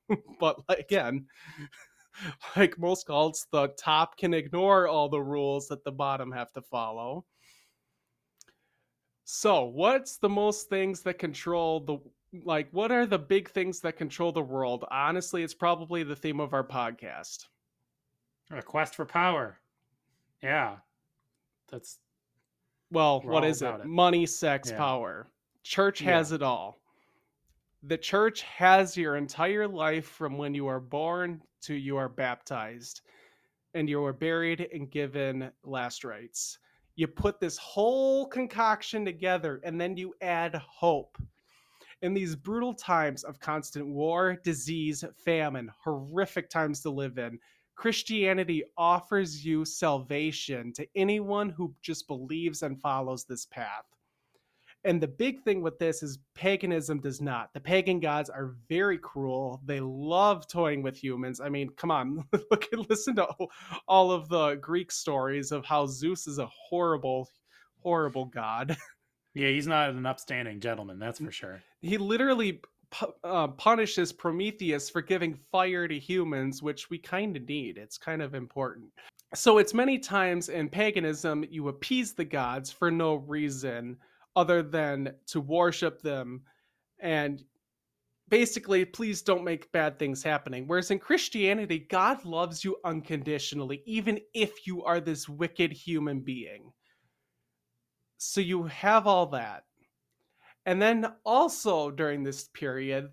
(laughs) but again, (laughs) like most cults, the top can ignore all the rules that the bottom have to follow. So, what's the most things that control the like what are the big things that control the world? Honestly, it's probably the theme of our podcast. A quest for power. Yeah. That's well, We're what is it? it. Money, sex, Yeah. power. Church Yeah. has it all. The church has your entire life from when you are born to you are baptized and you are buried and given last rites. You put this whole concoction together and then you add hope. In these brutal times of constant war, disease, famine, horrific times to live in, Christianity offers you salvation to anyone who just believes and follows this path. And the big thing with this is paganism does not. The pagan gods are very cruel. They love toying with humans. I mean, come on, (laughs) look and listen to all of the Greek stories of how Zeus is a horrible, horrible god. (laughs) yeah, he's not an upstanding gentleman, that's for sure. he literally uh, punishes Prometheus for giving fire to humans, which we kind of need. It's kind of important. So it's many times in paganism you appease the gods for no reason other than to worship them and basically please don't make bad things happening whereas in christianity god loves you unconditionally even if you are this wicked human being so you have all that and then also during this period,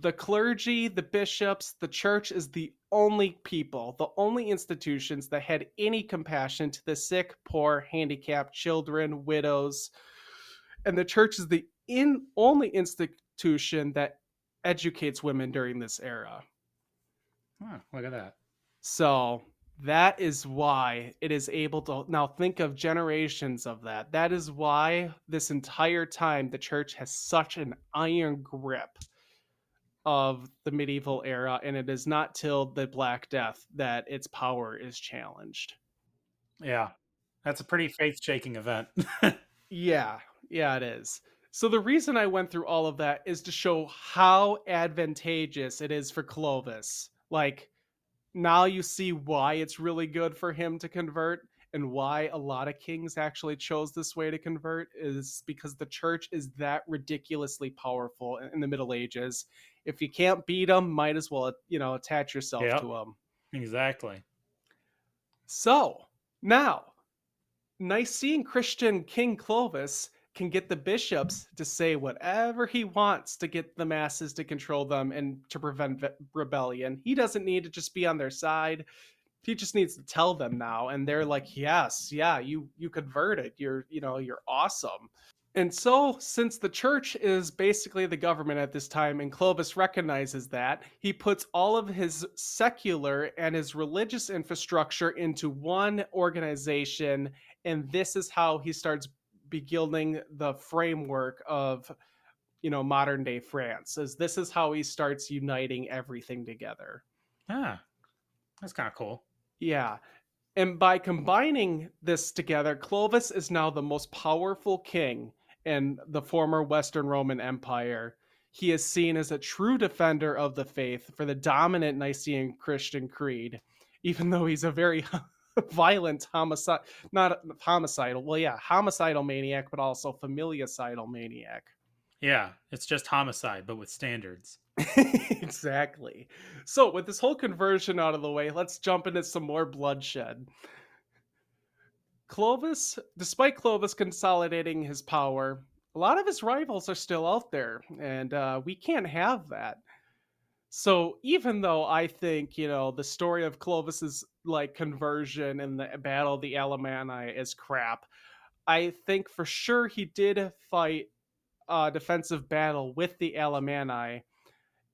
the clergy, the bishops, the church is the only people, the only institutions that had any compassion to the sick, poor, handicapped, children, widows. And the church is the in, only institution that educates women during this era. Huh, look at that. So that is why it is able to now think of generations of that. That is why this entire time the church has such an iron grip of the medieval era, and it is not till the Black Death that its power is challenged. Yeah. That's a pretty faith shaking event. (laughs) Yeah, yeah, it is. So the reason I went through all of that is to show how advantageous it is for Clovis. Like now you see why it's really good for him to convert and why a lot of kings actually chose this way to convert is because the church is that ridiculously powerful in- the Middle Ages. If you can't beat them, might as well, you know, attach yourself Yep. to them. exactly. So now, Nicene Christian King Clovis can get the bishops to say whatever he wants to get the masses to control them and to prevent rebellion. He doesn't need to just be on their side. He just needs to tell them now, and they're like, "Yes, yeah, you you converted. You're you know you're awesome." And so, since the church is basically the government at this time, and Clovis recognizes that, he puts all of his secular and his religious infrastructure into one organization, and this is how he starts beginning the framework of, you know, modern day France. As this is how he starts uniting everything together. Ah, that's kind of cool. Yeah. And by combining this together, Clovis is now the most powerful king in the former Western Roman Empire. He is seen as a true defender of the faith for the dominant Nicene Christian creed, even though he's a very (laughs) (laughs) violent homicide, not homicidal, well, yeah, homicidal maniac, but also familiacidal maniac. Yeah, it's just homicide, but with standards. (laughs) exactly. So, with this whole conversion out of the way, let's jump into some more bloodshed. Clovis, despite Clovis consolidating his power, a lot of his rivals are still out there, and uh, we can't have that. So even though I think you know the story of Clovis's like conversion and the battle of the Alemanni is crap, I think for sure he did fight a defensive battle with the Alemanni,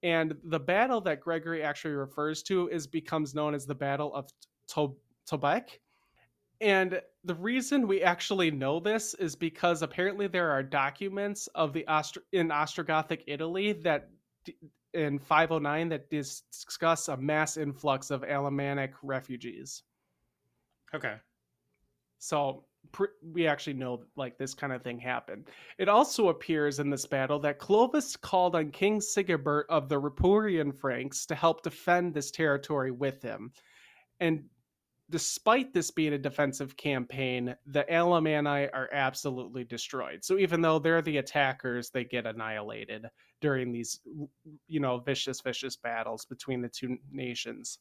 and the battle that Gregory actually refers to is becomes known as the Battle of to- Tolbiac and the reason we actually know this is because apparently there are documents of the Ostro- in Ostrogothic Italy that in 509 that discuss a mass influx of Alemannic refugees. Okay. So pr- we actually know like this kind of thing happened. It also appears in this battle that Clovis called on King Sigebert of the Ripuarian Franks to help defend this territory with him. And despite this being a defensive campaign, the Alemanni are absolutely destroyed. So even though they're the attackers, they get annihilated during these, you know, vicious, vicious battles between the two nations.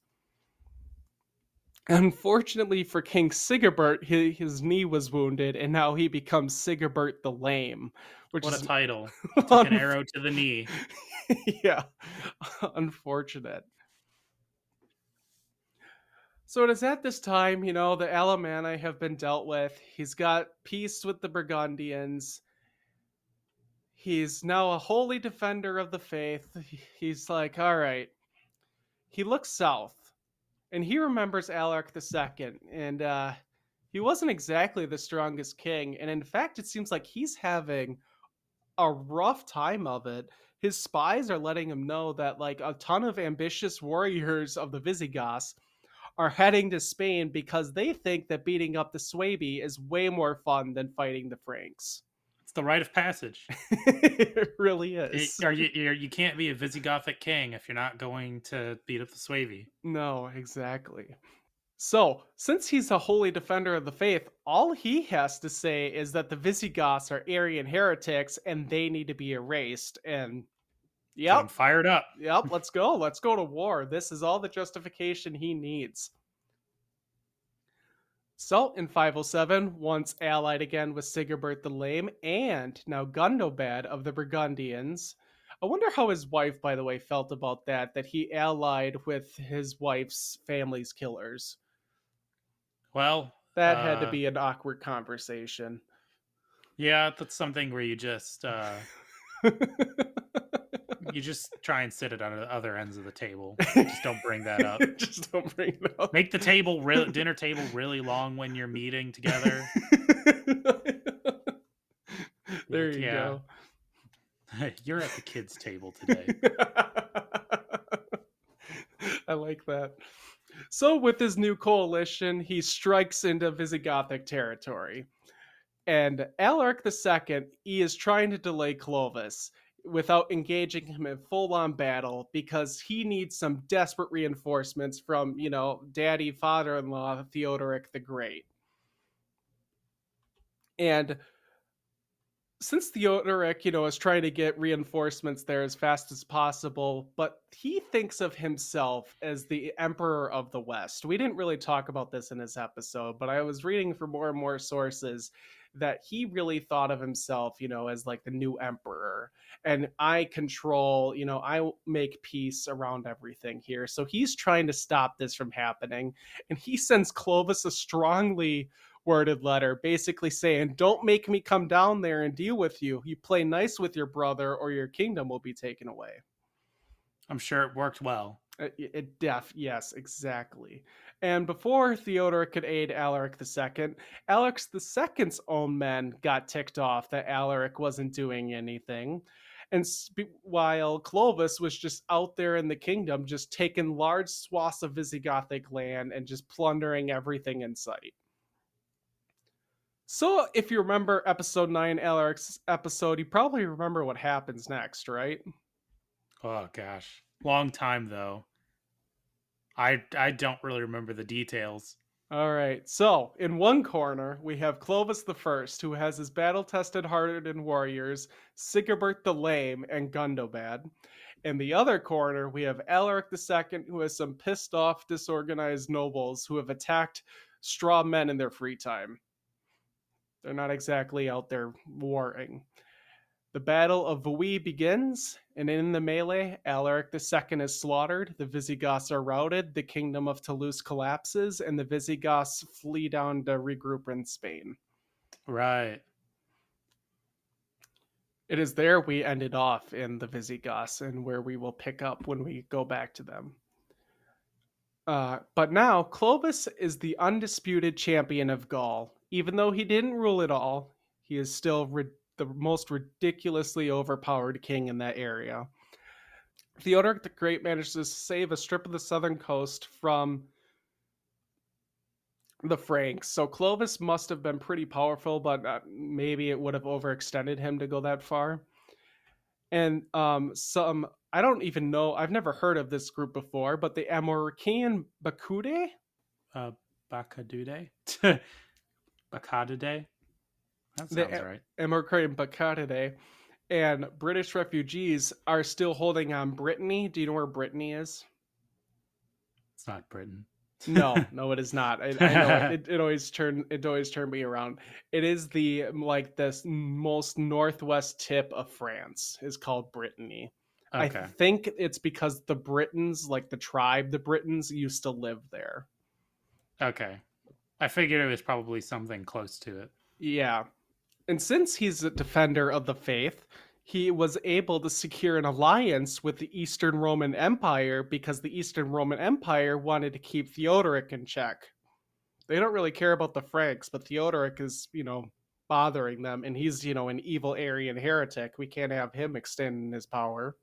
Unfortunately for King Sigebert, his, his knee was wounded, and now he becomes Sigebert the Lame. Which what is a title! (laughs) Took an arrow to the knee. (laughs) yeah, unfortunate. So it is at this time, you know, the Alemanni have been dealt with. He's got peace with the Burgundians. He's now a holy defender of the faith. He's like, all right. He looks south and he remembers Alaric II. And uh, he wasn't exactly the strongest king. And in fact, it seems like he's having a rough time of it. His spies are letting him know that, like, a ton of ambitious warriors of the Visigoths are heading to Spain because they think that beating up the Suebi is way more fun than fighting the Franks. It's the rite of passage. (laughs) it really is. It, are you you're, you can't be a Visigothic king if you're not going to beat up the Suevi. No, exactly. So, since he's a holy defender of the faith, all he has to say is that the Visigoths are Arian heretics and they need to be erased. And Yep. I'm fired up. Yep. Let's go. Let's go to war. This is all the justification he needs. So, in 507, once allied again with Sigebert the Lame and now Gundobad of the Burgundians, I wonder how his wife, by the way, felt about that, that he allied with his wife's family's killers. Well, that uh, had to be an awkward conversation. Yeah, that's something where you just uh (laughs) you just try and sit it on the other ends of the table. (laughs) Just don't bring that up. (laughs) just don't bring it up. Make the table real dinner table really long when you're meeting together. (laughs) there you Yeah. go. you're at the kids' table today. I like that. So, with his new coalition, he strikes into Visigothic territory. And Alaric II, he is trying to delay Clovis without engaging him in full on battle because he needs some desperate reinforcements from, you know, daddy father in law Theodoric the Great. And since Theodoric, you know, is trying to get reinforcements there as fast as possible, but he thinks of himself as the emperor of the West. We didn't really talk about this in this episode, but I was reading from more and more sources that he really thought of himself, you know, as like the new emperor. And I control, you know, I make peace around everything here. So he's trying to stop this from happening. And he sends Clovis a strongly worded letter, basically saying, Don't make me come down there and deal with you. You play nice with your brother, or your kingdom will be taken away. I'm sure it worked well. Uh, it, it def, yes, exactly. And before Theodoric could aid Alaric II, Alaric II's own men got ticked off that Alaric wasn't doing anything. And sp- while Clovis was just out there in the kingdom, just taking large swaths of Visigothic land and just plundering everything in sight. So, if you remember episode 9, Alaric's episode, you probably remember what happens next, right? Oh gosh, long time though. I I don't really remember the details. All right. So, in one corner, we have Clovis the First, who has his battle-tested, hardened warriors, Sigebert the Lame and Gundobad. In the other corner, we have Alaric II, who has some pissed-off, disorganized nobles who have attacked straw men in their free time. They're not exactly out there warring. The Battle of Vouillé begins, and in the melee, Alaric II is slaughtered, the Visigoths are routed, the kingdom of Toulouse collapses, and the Visigoths flee down to regroup in Spain. Right. It is there we ended off in the Visigoths, and where we will pick up when we go back to them. Uh, but now, Clovis is the undisputed champion of Gaul. Even though he didn't rule it all, he is still re- the most ridiculously overpowered king in that area. Theodoric the Great manages to save a strip of the southern coast from the Franks. So Clovis must have been pretty powerful, but uh, maybe it would have overextended him to go that far. And um, some, I don't even know, I've never heard of this group before, but the Armorican Bakude? Uh, Bakadude? (laughs) Bakadude? That The sounds A- right. Amorican Bakude. And British refugees are still holding on Brittany. Do you know where Brittany is? It's not Britain. no (laughs) no it is not i, I know it, it always turned it always turned me around it is the like this most northwest tip of france is called brittany Okay. i think it's because the britons like the tribe the britons used to live there Okay. I figured it was probably something close to it. yeah and since he's a defender of the faith he was able to secure an alliance with the Eastern Roman Empire because the Eastern Roman Empire wanted to keep Theodoric in check. They don't really care about the Franks, but Theodoric is, you know, bothering them, and he's, you know, an evil Arian heretic. We can't have him extending his power.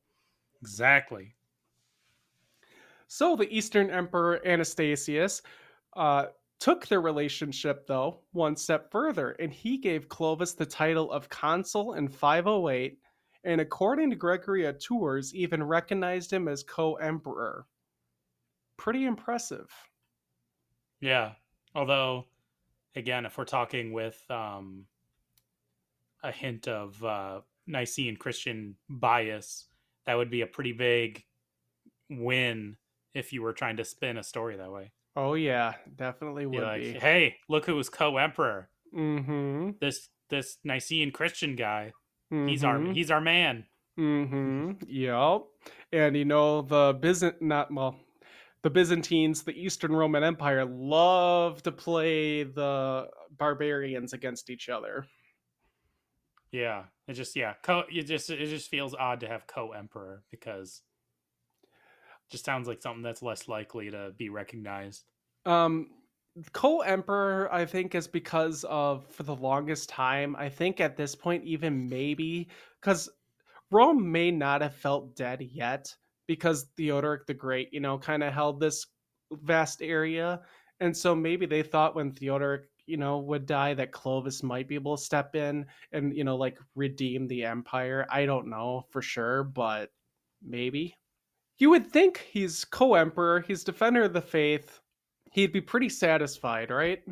Exactly. So the Eastern Emperor Anastasius uh, took their relationship, though, one step further, and he gave Clovis the title of consul in 508, and according to Gregory of Tours, even recognized him as co emperor. Pretty impressive. Yeah. Although, again, if we're talking with um, a hint of uh, Nicene Christian bias, that would be a pretty big win if you were trying to spin a story that way. Oh, yeah, definitely Be like, be. hey, look who's co-emperor. Mm hmm. This this Nicene Christian guy. He's our he's our man. Mm-hmm. Yep. And you know the Byzant not well, the Byzantines, the Eastern Roman Empire, love to play the barbarians against each other. Yeah. It just yeah. Co it just it just feels odd to have co-emperor because just sounds like something that's less likely to be recognized. Um, co-emperor, I think, is because of for the longest time. I think at this point, even maybe because Rome may not have felt dead yet because Theodoric the Great, you know, kind of held this vast area, and so maybe they thought when Theodoric, you know, would die, that Clovis might be able to step in and you know, like redeem the empire. I don't know for sure, but maybe. You would think he's co-emperor, he's defender of the faith. He'd be pretty satisfied, right?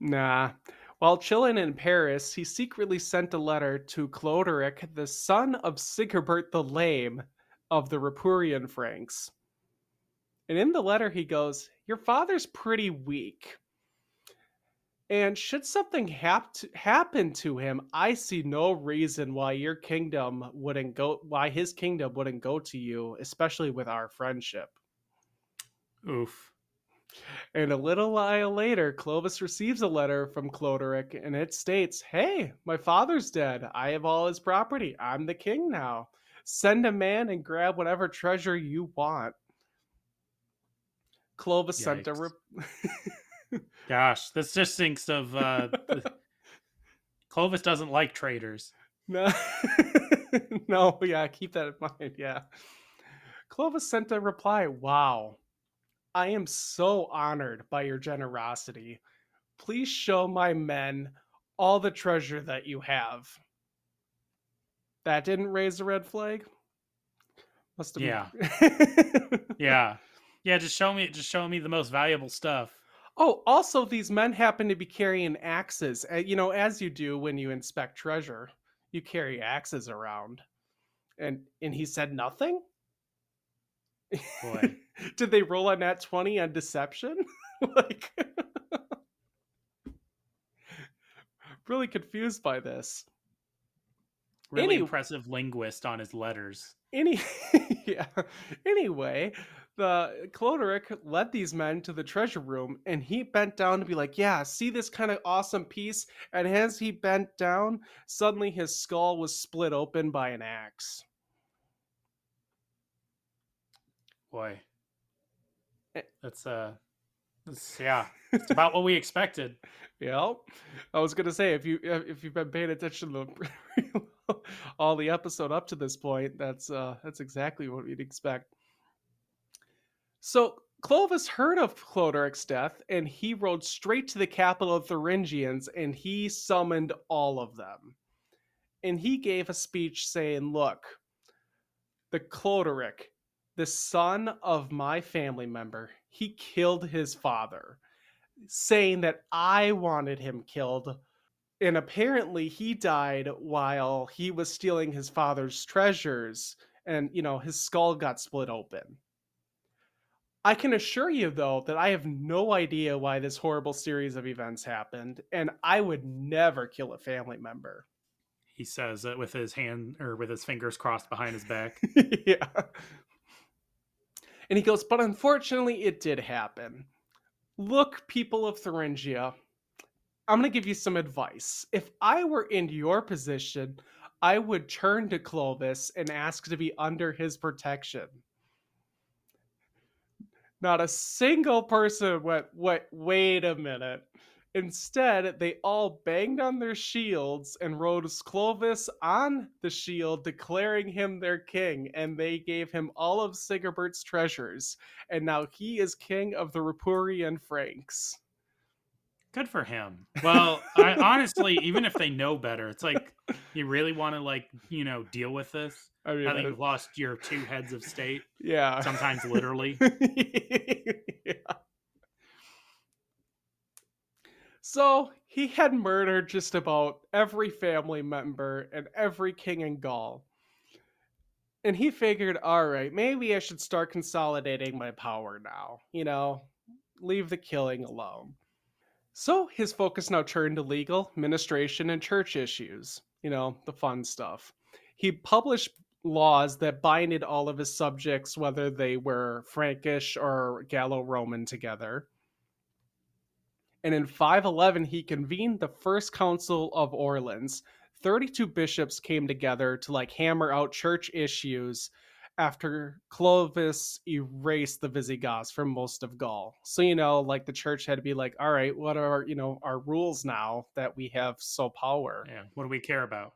Nah. While chilling in Paris, he secretly sent a letter to Cloderic, the son of Sigebert the Lame of the Ripuarian Franks. And in the letter, he goes, Your father's pretty weak. And should something hap- happen to him, I see no reason why your kingdom wouldn't go, why his kingdom wouldn't go to you, especially with our friendship. Oof. And a little while later, Clovis receives a letter from Cloderic, and it states, Hey, my father's dead. I have all his property. I'm the king now. Send a man and grab whatever treasure you want. Clovis sent a. Yikes. Re- (laughs) Gosh, this just thinks of uh, (laughs) Clovis doesn't like traitors. no, (laughs) no, yeah, keep that in mind. Yeah. Clovis sent a reply Wow, I am so honored by your generosity. Please show my men all the treasure that you have. That didn't raise a red flag? Must have Yeah. been. (laughs) Yeah, yeah. Just show me, just show me the most valuable stuff. Oh, also, these men happen to be carrying axes. uh, You know, as you do when you inspect treasure, you carry axes around. And and he said nothing. Boy. (laughs) Did they roll on that twenty on deception? (laughs) like, (laughs) really confused by this. Really Any- impressive linguist on his letters. Any, yeah. Anyway, the Cloderic led these men to the treasure room, and he bent down to be like, "Yeah, see this kind of awesome piece." And as he bent down, suddenly his skull was split open by an axe. Boy, Eh. that's uh, that's, yeah, it's about what we expected. (laughs) Yeah. I was gonna say if you if you've been paying attention to (laughs) all the episode up to this point, that's uh that's exactly what we'd expect. So Clovis heard of Cloderic's death, and he rode straight to the capital of Thuringians, and he summoned all of them. And he gave a speech saying, "Look, the Cloderic, the son of my family member, he killed his father." saying that I wanted him killed. And apparently he died while he was stealing his father's treasures and you know his skull got split open. I can assure you though that I have no idea why this horrible series of events happened and I would never kill a family member. He says it with his hand or with his fingers crossed behind his back. (laughs) yeah. And he goes, but unfortunately, it did happen. Look, people of Thuringia, I'm going to give you some advice. If I were in your position, I would turn to Clovis and ask to be under his protection. Not a single person went, wait, wait a minute. Instead, they all banged on their shields and rose Clovis on the shield, declaring him their king, and they gave him all of Sigebert's treasures. And now he is king of the Ripuarian Franks. Good for him. Well, I, honestly, even if they know better, it's like you really want to like you know deal with this. I mean, Now that you've lost your two heads of state, yeah. sometimes literally. (laughs) yeah. So he had murdered just about every family member and every king in Gaul. And he figured, all right, maybe I should start consolidating my power now. You know, leave the killing alone. So his focus now turned to legal, administration, and church issues. You know, the fun stuff. He published laws that binded all of his subjects, whether they were Frankish or Gallo Roman together. And in 511, he convened the First Council of Orleans. 32 bishops came together to like hammer out church issues after Clovis erased the Visigoths from most of Gaul. So, you know, like the church had to be like, all right, what are, you know, our rules now that we have so power? Yeah. What do we care about?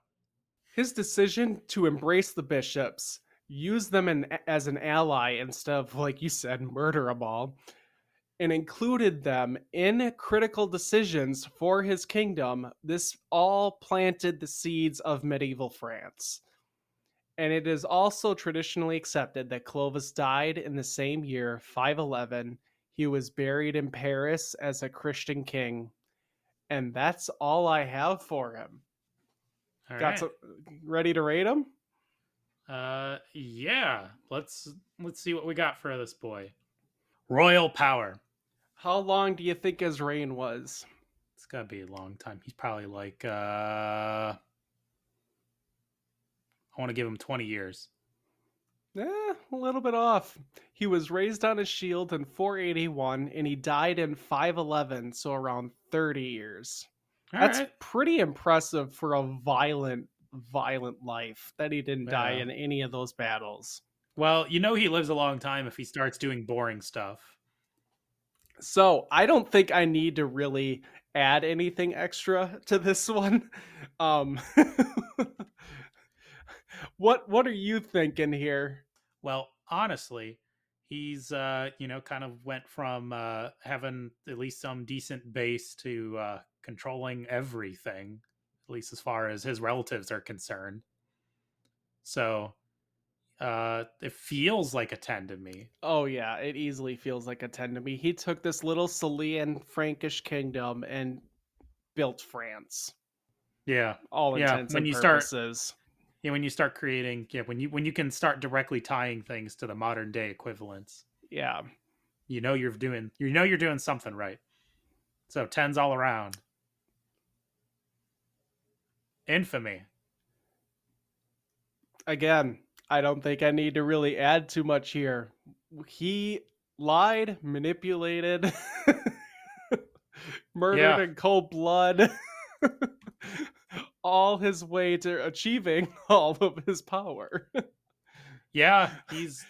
his decision to embrace the bishops, use them in, as an ally instead of, like you said, murder them all, and included them in critical decisions for his kingdom, this all planted the seeds of medieval France. And it is also traditionally accepted that Clovis died in the same year, 511. He was buried in Paris as a Christian king. And that's all I have for him. All Got right. some, ready to rate him? Uh, yeah. Let's let's see what we got for this boy. Royal power. How long do you think his reign was? It's gotta be a long time. He's probably like uh I want to give him 20 years. Eh, a little bit off. He was raised on a shield in 481 and he died in 511, so around 30 years. All That's right. pretty impressive for a violent, violent life that he didn't die in any of those battles. Well, you know he lives a long time if he starts doing boring stuff. So I don't think I need to really add anything extra to this (laughs) one. Um, (laughs) what what are you thinking here? Well, honestly, he's uh, you know, kind of went from uh having at least some decent base to uh controlling everything, at least as far as his relatives are concerned. So uh it feels like a 10 to me. Oh yeah, it easily feels like a 10 to me. He took this little Salian Frankish kingdom and built France. Yeah. All Yeah, intents when and you start- purposes. Yeah, when you start creating yeah, when you when you can start directly tying things to the modern day equivalents. Yeah. You know you're doing you know you're doing something right. So 10s all around. Infamy. Again, I don't think I need to really add too much here. He lied, manipulated, (laughs) murdered Yeah. in cold blood. (laughs) all his way to achieving (laughs) all of his power. Yeah, (laughs) he's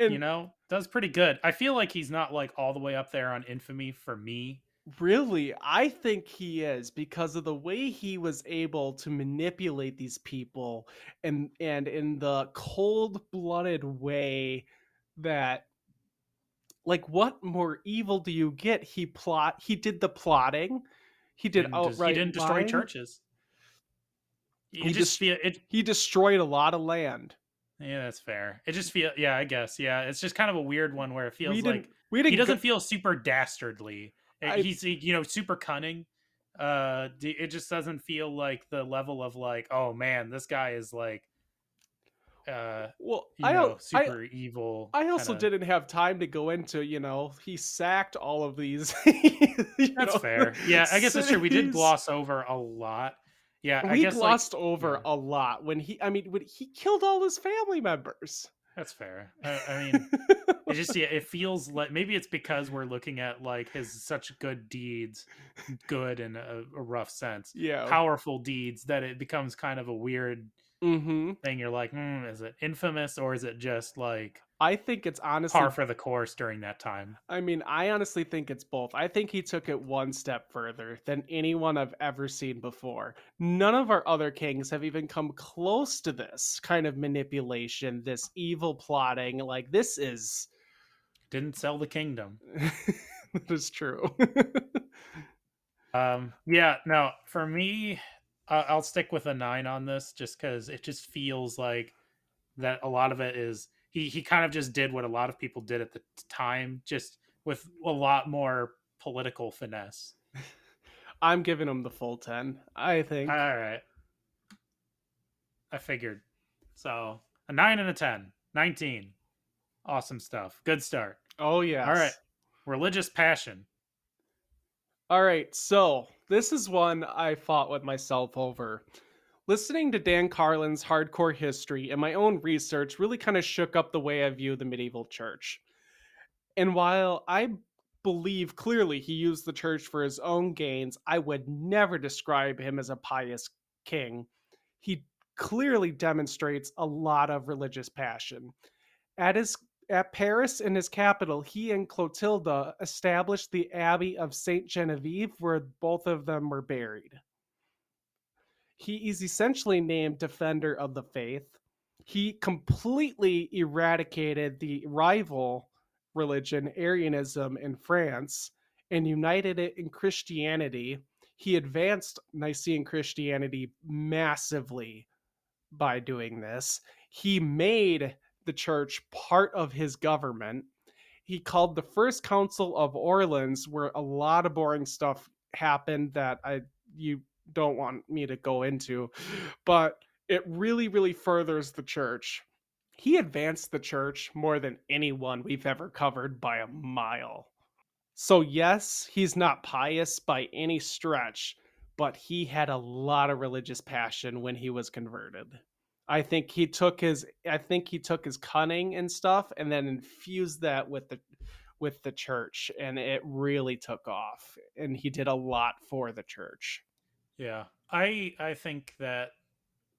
you know, does pretty good. I feel like he's not like all the way up there on infamy for me. Really, I think he is because of the way he was able to manipulate these people and and in the cold-blooded way that like what more evil do you get? He plot he did the plotting. He did Didn't outright he didn't destroy lying. churches. He just feel it He destroyed a lot of land. yeah, that's fair. It just feel yeah, I guess. Yeah, it's just kind of a weird one where it feels like didn't we didn't he go- doesn't feel super dastardly. Uh, I- He's you know super cunning. Uh, it just doesn't feel like the level of like, oh man, this guy is like, uh, well, you I, know, al- I super evil. I also kinda- didn't have time to go into, you know, he sacked all of these. (laughs) That's know, fair. Yeah, I guess that's true. We did gloss over a lot. Yeah, I we guess like, glossed over yeah. a lot when he i mean when he killed all his family members that's fair. (laughs) I, I mean, it just yeah, it feels like maybe it's because we're looking at like his such good deeds, good in a, a rough sense, yeah powerful deeds that it becomes kind of a weird hmm thing. You're like, hmm, is it infamous or is it just like i think it's honestly par for the course during that time? i mean i honestly think it's both i think he took it one step further than anyone i've ever seen before none of our other kings have even come close to this kind of manipulation this evil plotting like this is Didn't sell the kingdom. (laughs) that is true (laughs) Um, yeah, no, for me, I'll stick with a nine on this just because it just feels like that a lot of it is he he kind of just did what a lot of people did at the time, just with a lot more political finesse. (laughs) i'm giving him the full 10 i think All right, I figured. So a nine and a 10, 19. Awesome stuff. Good start. oh yeah All right, religious passion. All right, so this is one I fought with myself over. Listening to Dan Carlin's hardcore history and my own research really kind of shook up the way I view the medieval church. And while I believe clearly he used the church for his own gains, I would never describe him as a pious king. He clearly demonstrates a lot of religious passion. At his at Paris in his capital, he and Clotilda established the Abbey of Saint Genevieve, where both of them were buried. He is essentially named Defender of the Faith. He completely eradicated the rival religion, Arianism, in France and united it in Christianity. He advanced Nicene Christianity massively by doing this. He made the church part of his government. He called the first council of Orleans, where a lot of boring stuff happened that I you don't want me to go into, but it really, really furthers the church. He advanced the church more than anyone we've ever covered by a mile. So, yes, he's not pious by any stretch, but he had a lot of religious passion when he was converted. I think he took his I think he took his cunning and stuff and then infused that with the with the church and it really took off and he did a lot for the church. Yeah. I I think that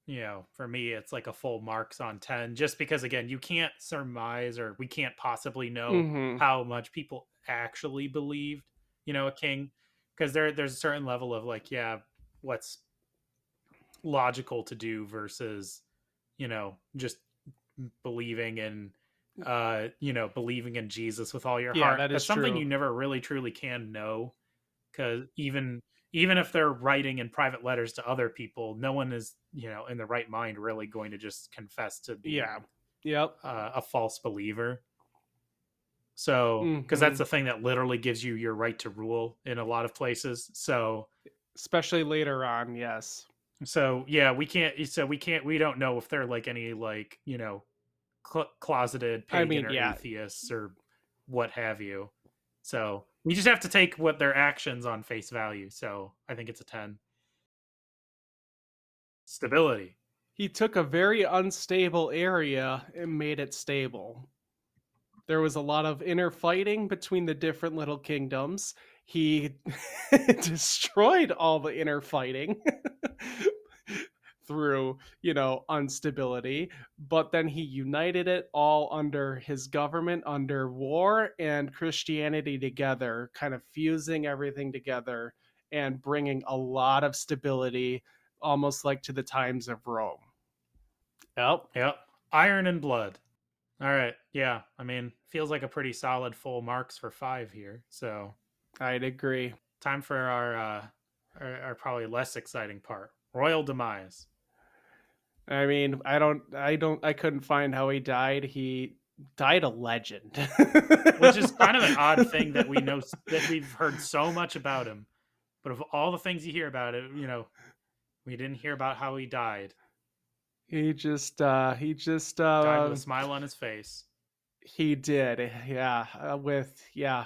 you know, for me it's like a full marks on 10 just because again, you can't surmise or we can't possibly know Mhm. how much people actually believed, you know, a king because there there's a certain level of like, yeah, what's logical to do versus, you know, just believing in uh, you know, believing in Jesus with all your Yeah, heart. that That's is something true. you never really truly can know because even even if they're writing in private letters to other people, no one is, you know, in the right mind really going to just confess to being Yeah. Yep. uh, a false believer. So, because that's Mhm. the thing that literally gives you your right to rule in a lot of places. So, Especially later on, yes. So yeah, we can't. Eh, so we can't. We don't know if they're like any like you know, cl- closeted I pagan mean, or yeah. atheists or what have you. So we just have to take what their actions on face value. So I think it's a ten. Stability. He took a very unstable area and made it stable. There was a lot of inner fighting between the different little kingdoms. He (laughs) destroyed all the inner fighting (laughs) through, you know, instability, but then he united it all under his government, under war and Christianity together, kind of fusing everything together and bringing a lot of stability, almost like to the times of Rome. Yep. Yep. Iron and blood. All right. Yeah. I mean, feels like a pretty solid full marks for five here. So I'd agree. time for our uh our, our probably less exciting part. Royal demise. I mean, I don't, I don't, I couldn't find how he died. He died a legend, (laughs) Which is kind of an odd (laughs) thing that we know that we've heard so much about him. But of all the things you hear about it, you know, we didn't hear about how he died. He just, uh, he just, Died uh, with a smile on his face. he did, yeah, uh, with, yeah.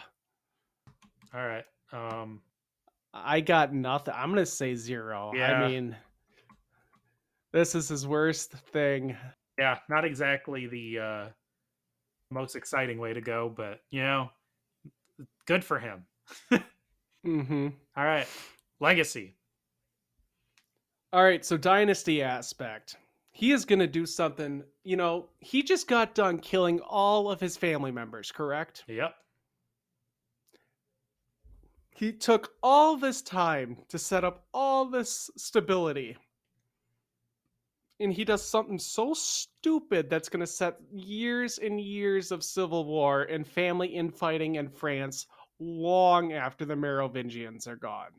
All right. Um I got nothing. I'm gonna say zero. Yeah. I mean, this is his worst thing. yeah, not exactly the uh most exciting way to go, but you know, good for him. (laughs) hmm All right. Legacy. All right, so dynasty aspect. He is going to do something, you know, he just got done killing all of his family members, correct? Yep. He took all this time to set up all this stability. And he does something so stupid that's going to set years and years of civil war and family infighting in France long after the Merovingians are gone.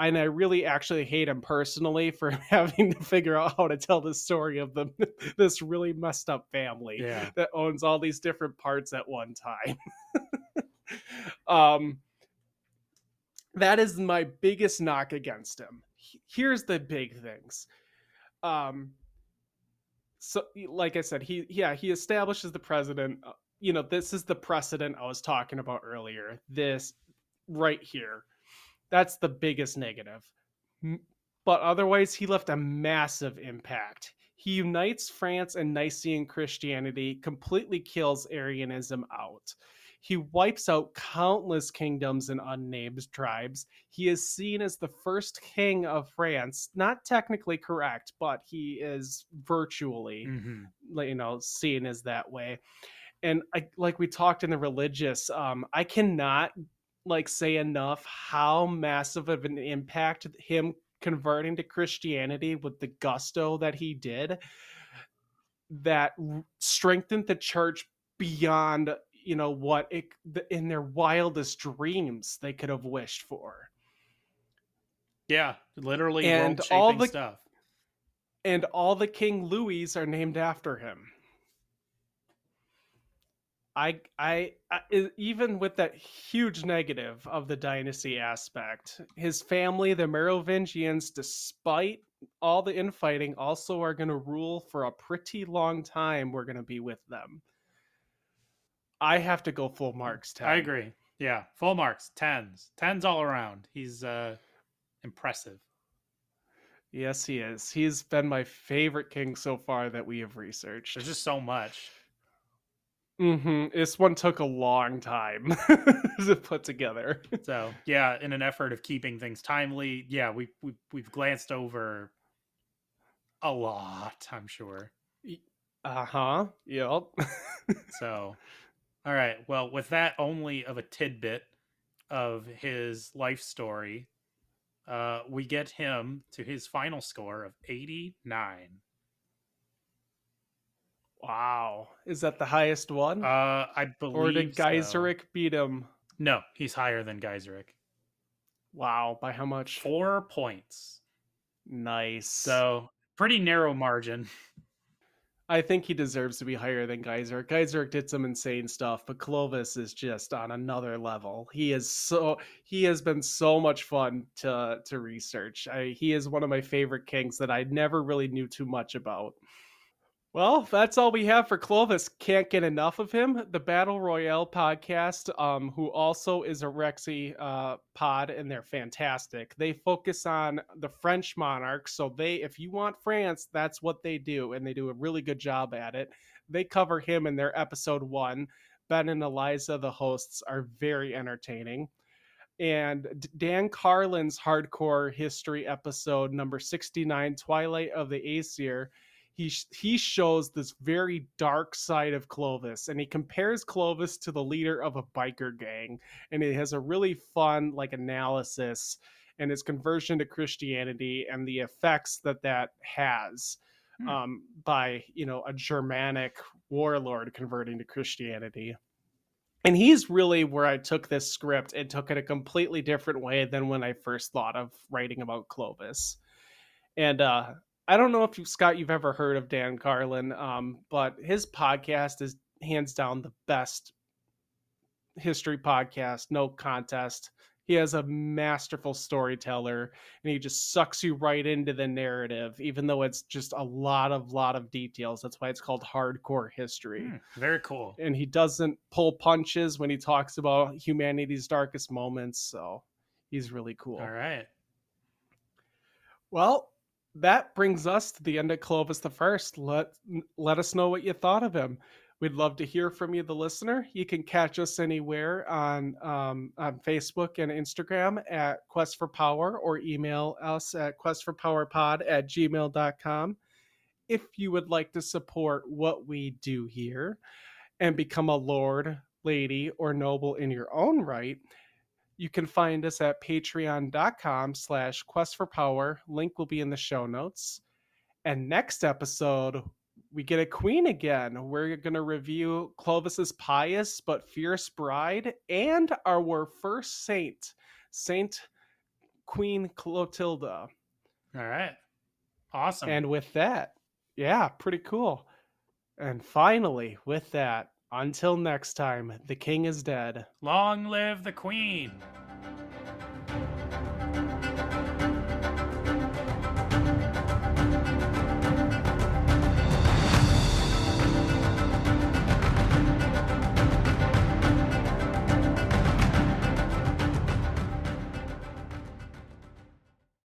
And I really actually hate him personally (laughs) for (laughs) having to figure out how to tell the story of the (laughs) this really messed up family Yeah. that owns all these different parts at one time. um, that is my biggest knock against him. Here's the big things. Um, so, like I said, he yeah he establishes the president. uh, You know, this is the precedent I was talking about earlier. This right here, that's the biggest negative. But otherwise, he left a massive impact. He unites France and Nicene Christianity, completely kills Arianism out. He wipes out countless kingdoms and unnamed tribes. He is seen as the first king of France. Not technically correct, but he is virtually, hmm you know, seen as that way. And I, like we talked in the religious, um, I cannot like say enough how massive of an impact him converting to Christianity with the gusto that he did that strengthened the church beyond you know what it in their wildest dreams they could have wished for Yeah. Literally And all the- stuff. and all the king louis are named after him I, I, even with that huge negative of the dynasty aspect his family the merovingians despite all the infighting also are going to rule for a pretty long time we're going to be with them i have to go full marks 10. I agree. Yeah. Full marks. Tens. Tens all around. He's uh impressive. Yes, he is. He's been my favorite king so far that we have researched. There's just so much. Mm-hmm. This one took a long time (laughs) to put together. (laughs) So yeah, in an effort of keeping things timely, yeah, we, we we've glanced over a lot, I'm sure. Uh huh. Yep. (laughs) So, all right. Well, with that only of a tidbit of his life story, uh, we get him to his final score of 89. wow. Is that the highest one? Uh, I believe. or did so. Geiseric beat him? No, he's higher than Geiseric. Wow. By how much? Four points. Nice. So, pretty narrow margin. (laughs) I think he deserves to be higher than Geyser. Geyser did some insane stuff, but Clovis is just on another level. He is so he has been so much fun to to research. I, he is one of my favorite kings that I never really knew too much about. Well, that's all we have for Clovis. Can't get enough of him. The Battle Royale podcast, um, who also is a Rexy uh, pod, and they're fantastic. They focus on the French monarchs. So they, if you want France, that's what they do, and they do a really good job at it. They cover him in their episode one. Ben and Eliza, the hosts, are very entertaining. And Dan Carlin's hardcore history episode number 69, Twilight of the Aesir, he he shows this very dark side of Clovis and he compares Clovis to the leader of a biker gang and it has a really fun like analysis and his conversion to Christianity and the effects that that has Hmm. um, by you know a Germanic warlord converting to Christianity. And he's really where I took this script and took it a completely different way than when I first thought of writing about Clovis. And uh, I don't know if you, Scott, you've ever heard of Dan Carlin, um, but his podcast is hands down the best history podcast, no contest. He has a masterful storyteller, and he just sucks you right into the narrative, even though it's just a lot of lot of details. That's why it's called hardcore history Hmm, very cool. and he doesn't pull punches when he talks about humanity's darkest moments. So he's really cool. All right. Well, that brings us to the end of Clovis the First. Let let us know what you thought of him. We'd love to hear from you, the listener. You can catch us anywhere on um, on Facebook and Instagram at Quest for Power or email us at questforpowerpod at gmail.com. If you would like to support what we do here and become a lord, lady, or noble in your own right, you can find us at patreon.com slash quest for power. Link will be in the show notes. And next episode, we get a queen again. We're going to review Clovis's pious but fierce bride and our first saint, Saint Queen Clotilda. All right. Awesome. And with that, yeah, pretty cool. And finally, with that, until next time, the king is dead. Long live the queen.